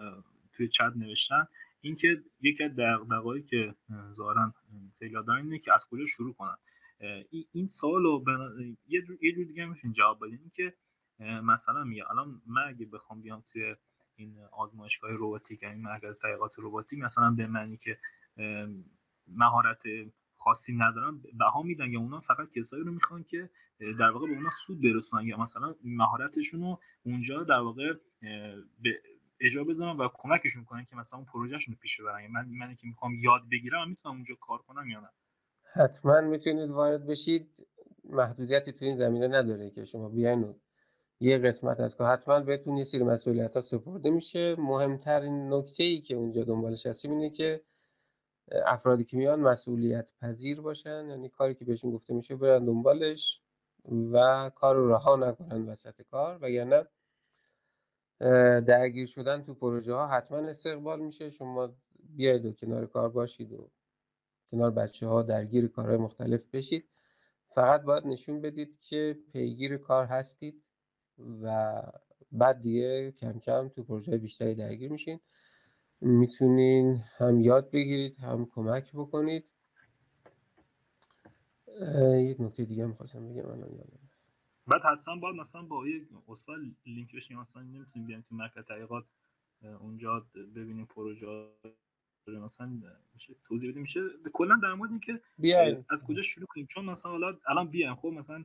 توی چت نوشتن. اینکه یکی از دقایقی که ظاهرا خیلی دارن اینه که از کجا شروع کنن. این سوال رو یه جور, یه جور دیگه میشین جواب بدین که مثلا میگه الان من اگه بخوام بیام توی این آزمایشگاه روباتیک این یعنی مرکز تحقیقات روباتیک مثلا به معنی که مهارت خاصی ندارن بها میدن یا اونا فقط کسایی رو می‌خوان که در واقع به اونا سود برسونن یا مثلا مهارتشون رو اونجا در واقع به اجا بزنن و کمکشون کنن که مثلا اون پروژهشون رو پیش ببرن. من من که می‌خوام یاد بگیرم می‌تونم اونجا کار کنم یا نه؟ حتما می‌تونید وارد بشید. محدودیتی تو این زمینه نداره که شما بیاین یه قسمت از که حتما بهتون یه سری مسئولیت ها سپرده میشه. مهمترین نکته ای که اونجا دنبالش هستیم اینه که افرادی که میان مسئولیت پذیر باشن. یعنی کاری که بهشون گفته میشه برن دنبالش و کار رو رها نکنن وسط کار. وگرنه درگیر شدن تو پروژه ها حتما استقبال میشه. شما بیاید و کنار کار باشید و کنار بچه ها درگیر کارهای مختلف بشید. فقط باید نشون بدید که پیگیر کار هستید و بعد دیگه کم کم تو پروژه بیشتری درگیر میشین. می‌تونین هم یاد بگیرید هم کمک بکنید. یک نکته دیگه می‌خواستم بگم الان یادم بعد حتما باید مثلا با یه استاد لینک بشیم مثلا نمی‌تونیم بیایم تو مرکز تحقیقات اونجا ببینیم پروژه مثلا میشه توضیح بدیم. میشه کلا در مورد اینکه از کجا شروع کنیم؟ چون مثلا حالا الان بیایم خب مثلا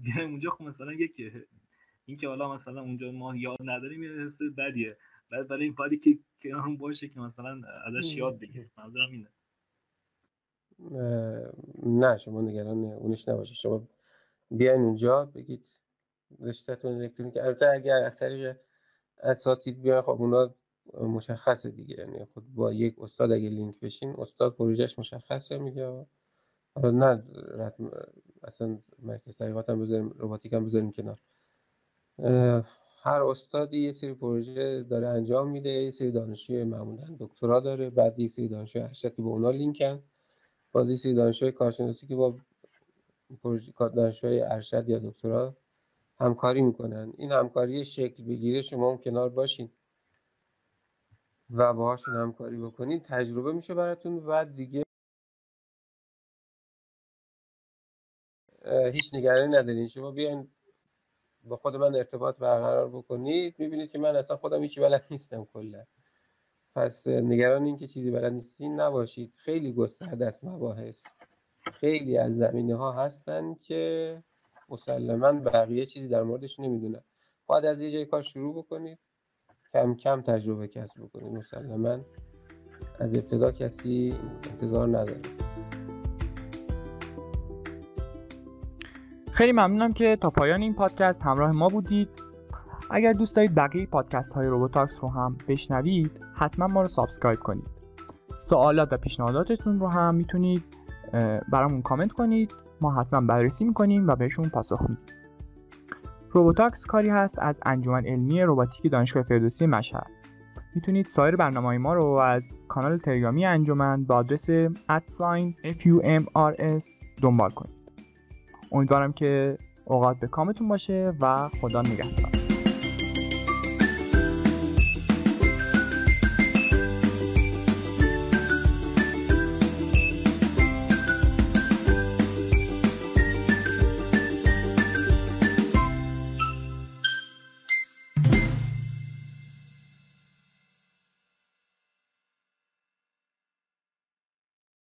بیایم اونجا خب مثلا یک اینکه حالا مثلا اونجا ما یاد نداریم یه حس بدیه. بعد برای این پادی که کنارم باشه که مثلا ازش یاد بگیریم. منظورم اینه. نه شما نگران اونش نباشه شما بیاین اونجا بگید رشتهتون الکترونیک. البته اگر از طریق اساتید بیان خب اونا مشخصه دیگه. یعنی خود با یک استاد اگه لینک بشین استاد پروژهش مشخصه میگه حالا نه اصلا مرکز تحقیقات هم بذاریم روباتیک هم بذاریم کنار. هر استادی یه سری پروژه داره انجام میده یه سری دانشجوی معمولا دکترا داره بعد یه سری دانشجوی ارشد که به اونا لینکن باز یه سری دانشجوی کارشناسی که با دانشوی ارشد یا دکترا همکاری می‌کنن. این همکاری شکل بگیره شما اون کنار باشین و باهاشون همکاری بکنین. تجربه میشه براتون و دیگه هیچ نگرانی ندارین. شما بیاین با خود من ارتباط برقرار بکنید. می‌بینید که من اصلا خودم هیچی بلد نیستم کلا. پس نگران اینکه چیزی بلد نیستین نباشید. خیلی گسترده است مباحث. خیلی از زمینه ها هستن که مسلما بقیه چیزی در موردش نمی‌دونن. باید از یه جای کار شروع بکنید کم کم تجربه کسب بکنید. مسلما از ابتدا کسی انتظار نداره. خیلی ممنونم که تا پایان این پادکست همراه ما بودید. اگر دوست دارید بقیه پادکست های RoboTalks رو هم بشنوید حتما ما رو subscribe کنید. سوالات و پیشنهاداتتون رو هم می‌تونید برامون کامنت کنید. ما حتما بررسی می‌کنیم و بهشون پاسخ میدیم. RoboTalks کاری هست از انجمن علمی روباتیک دانشگاه فردوسی مشهد. می‌تونید سایر برنامه ما رو از کانال تلگرامی انجمن با آدرس FUMRS دنبال کنید. امیدوارم که اوقات به کامتون باشه و خدا نگهدار.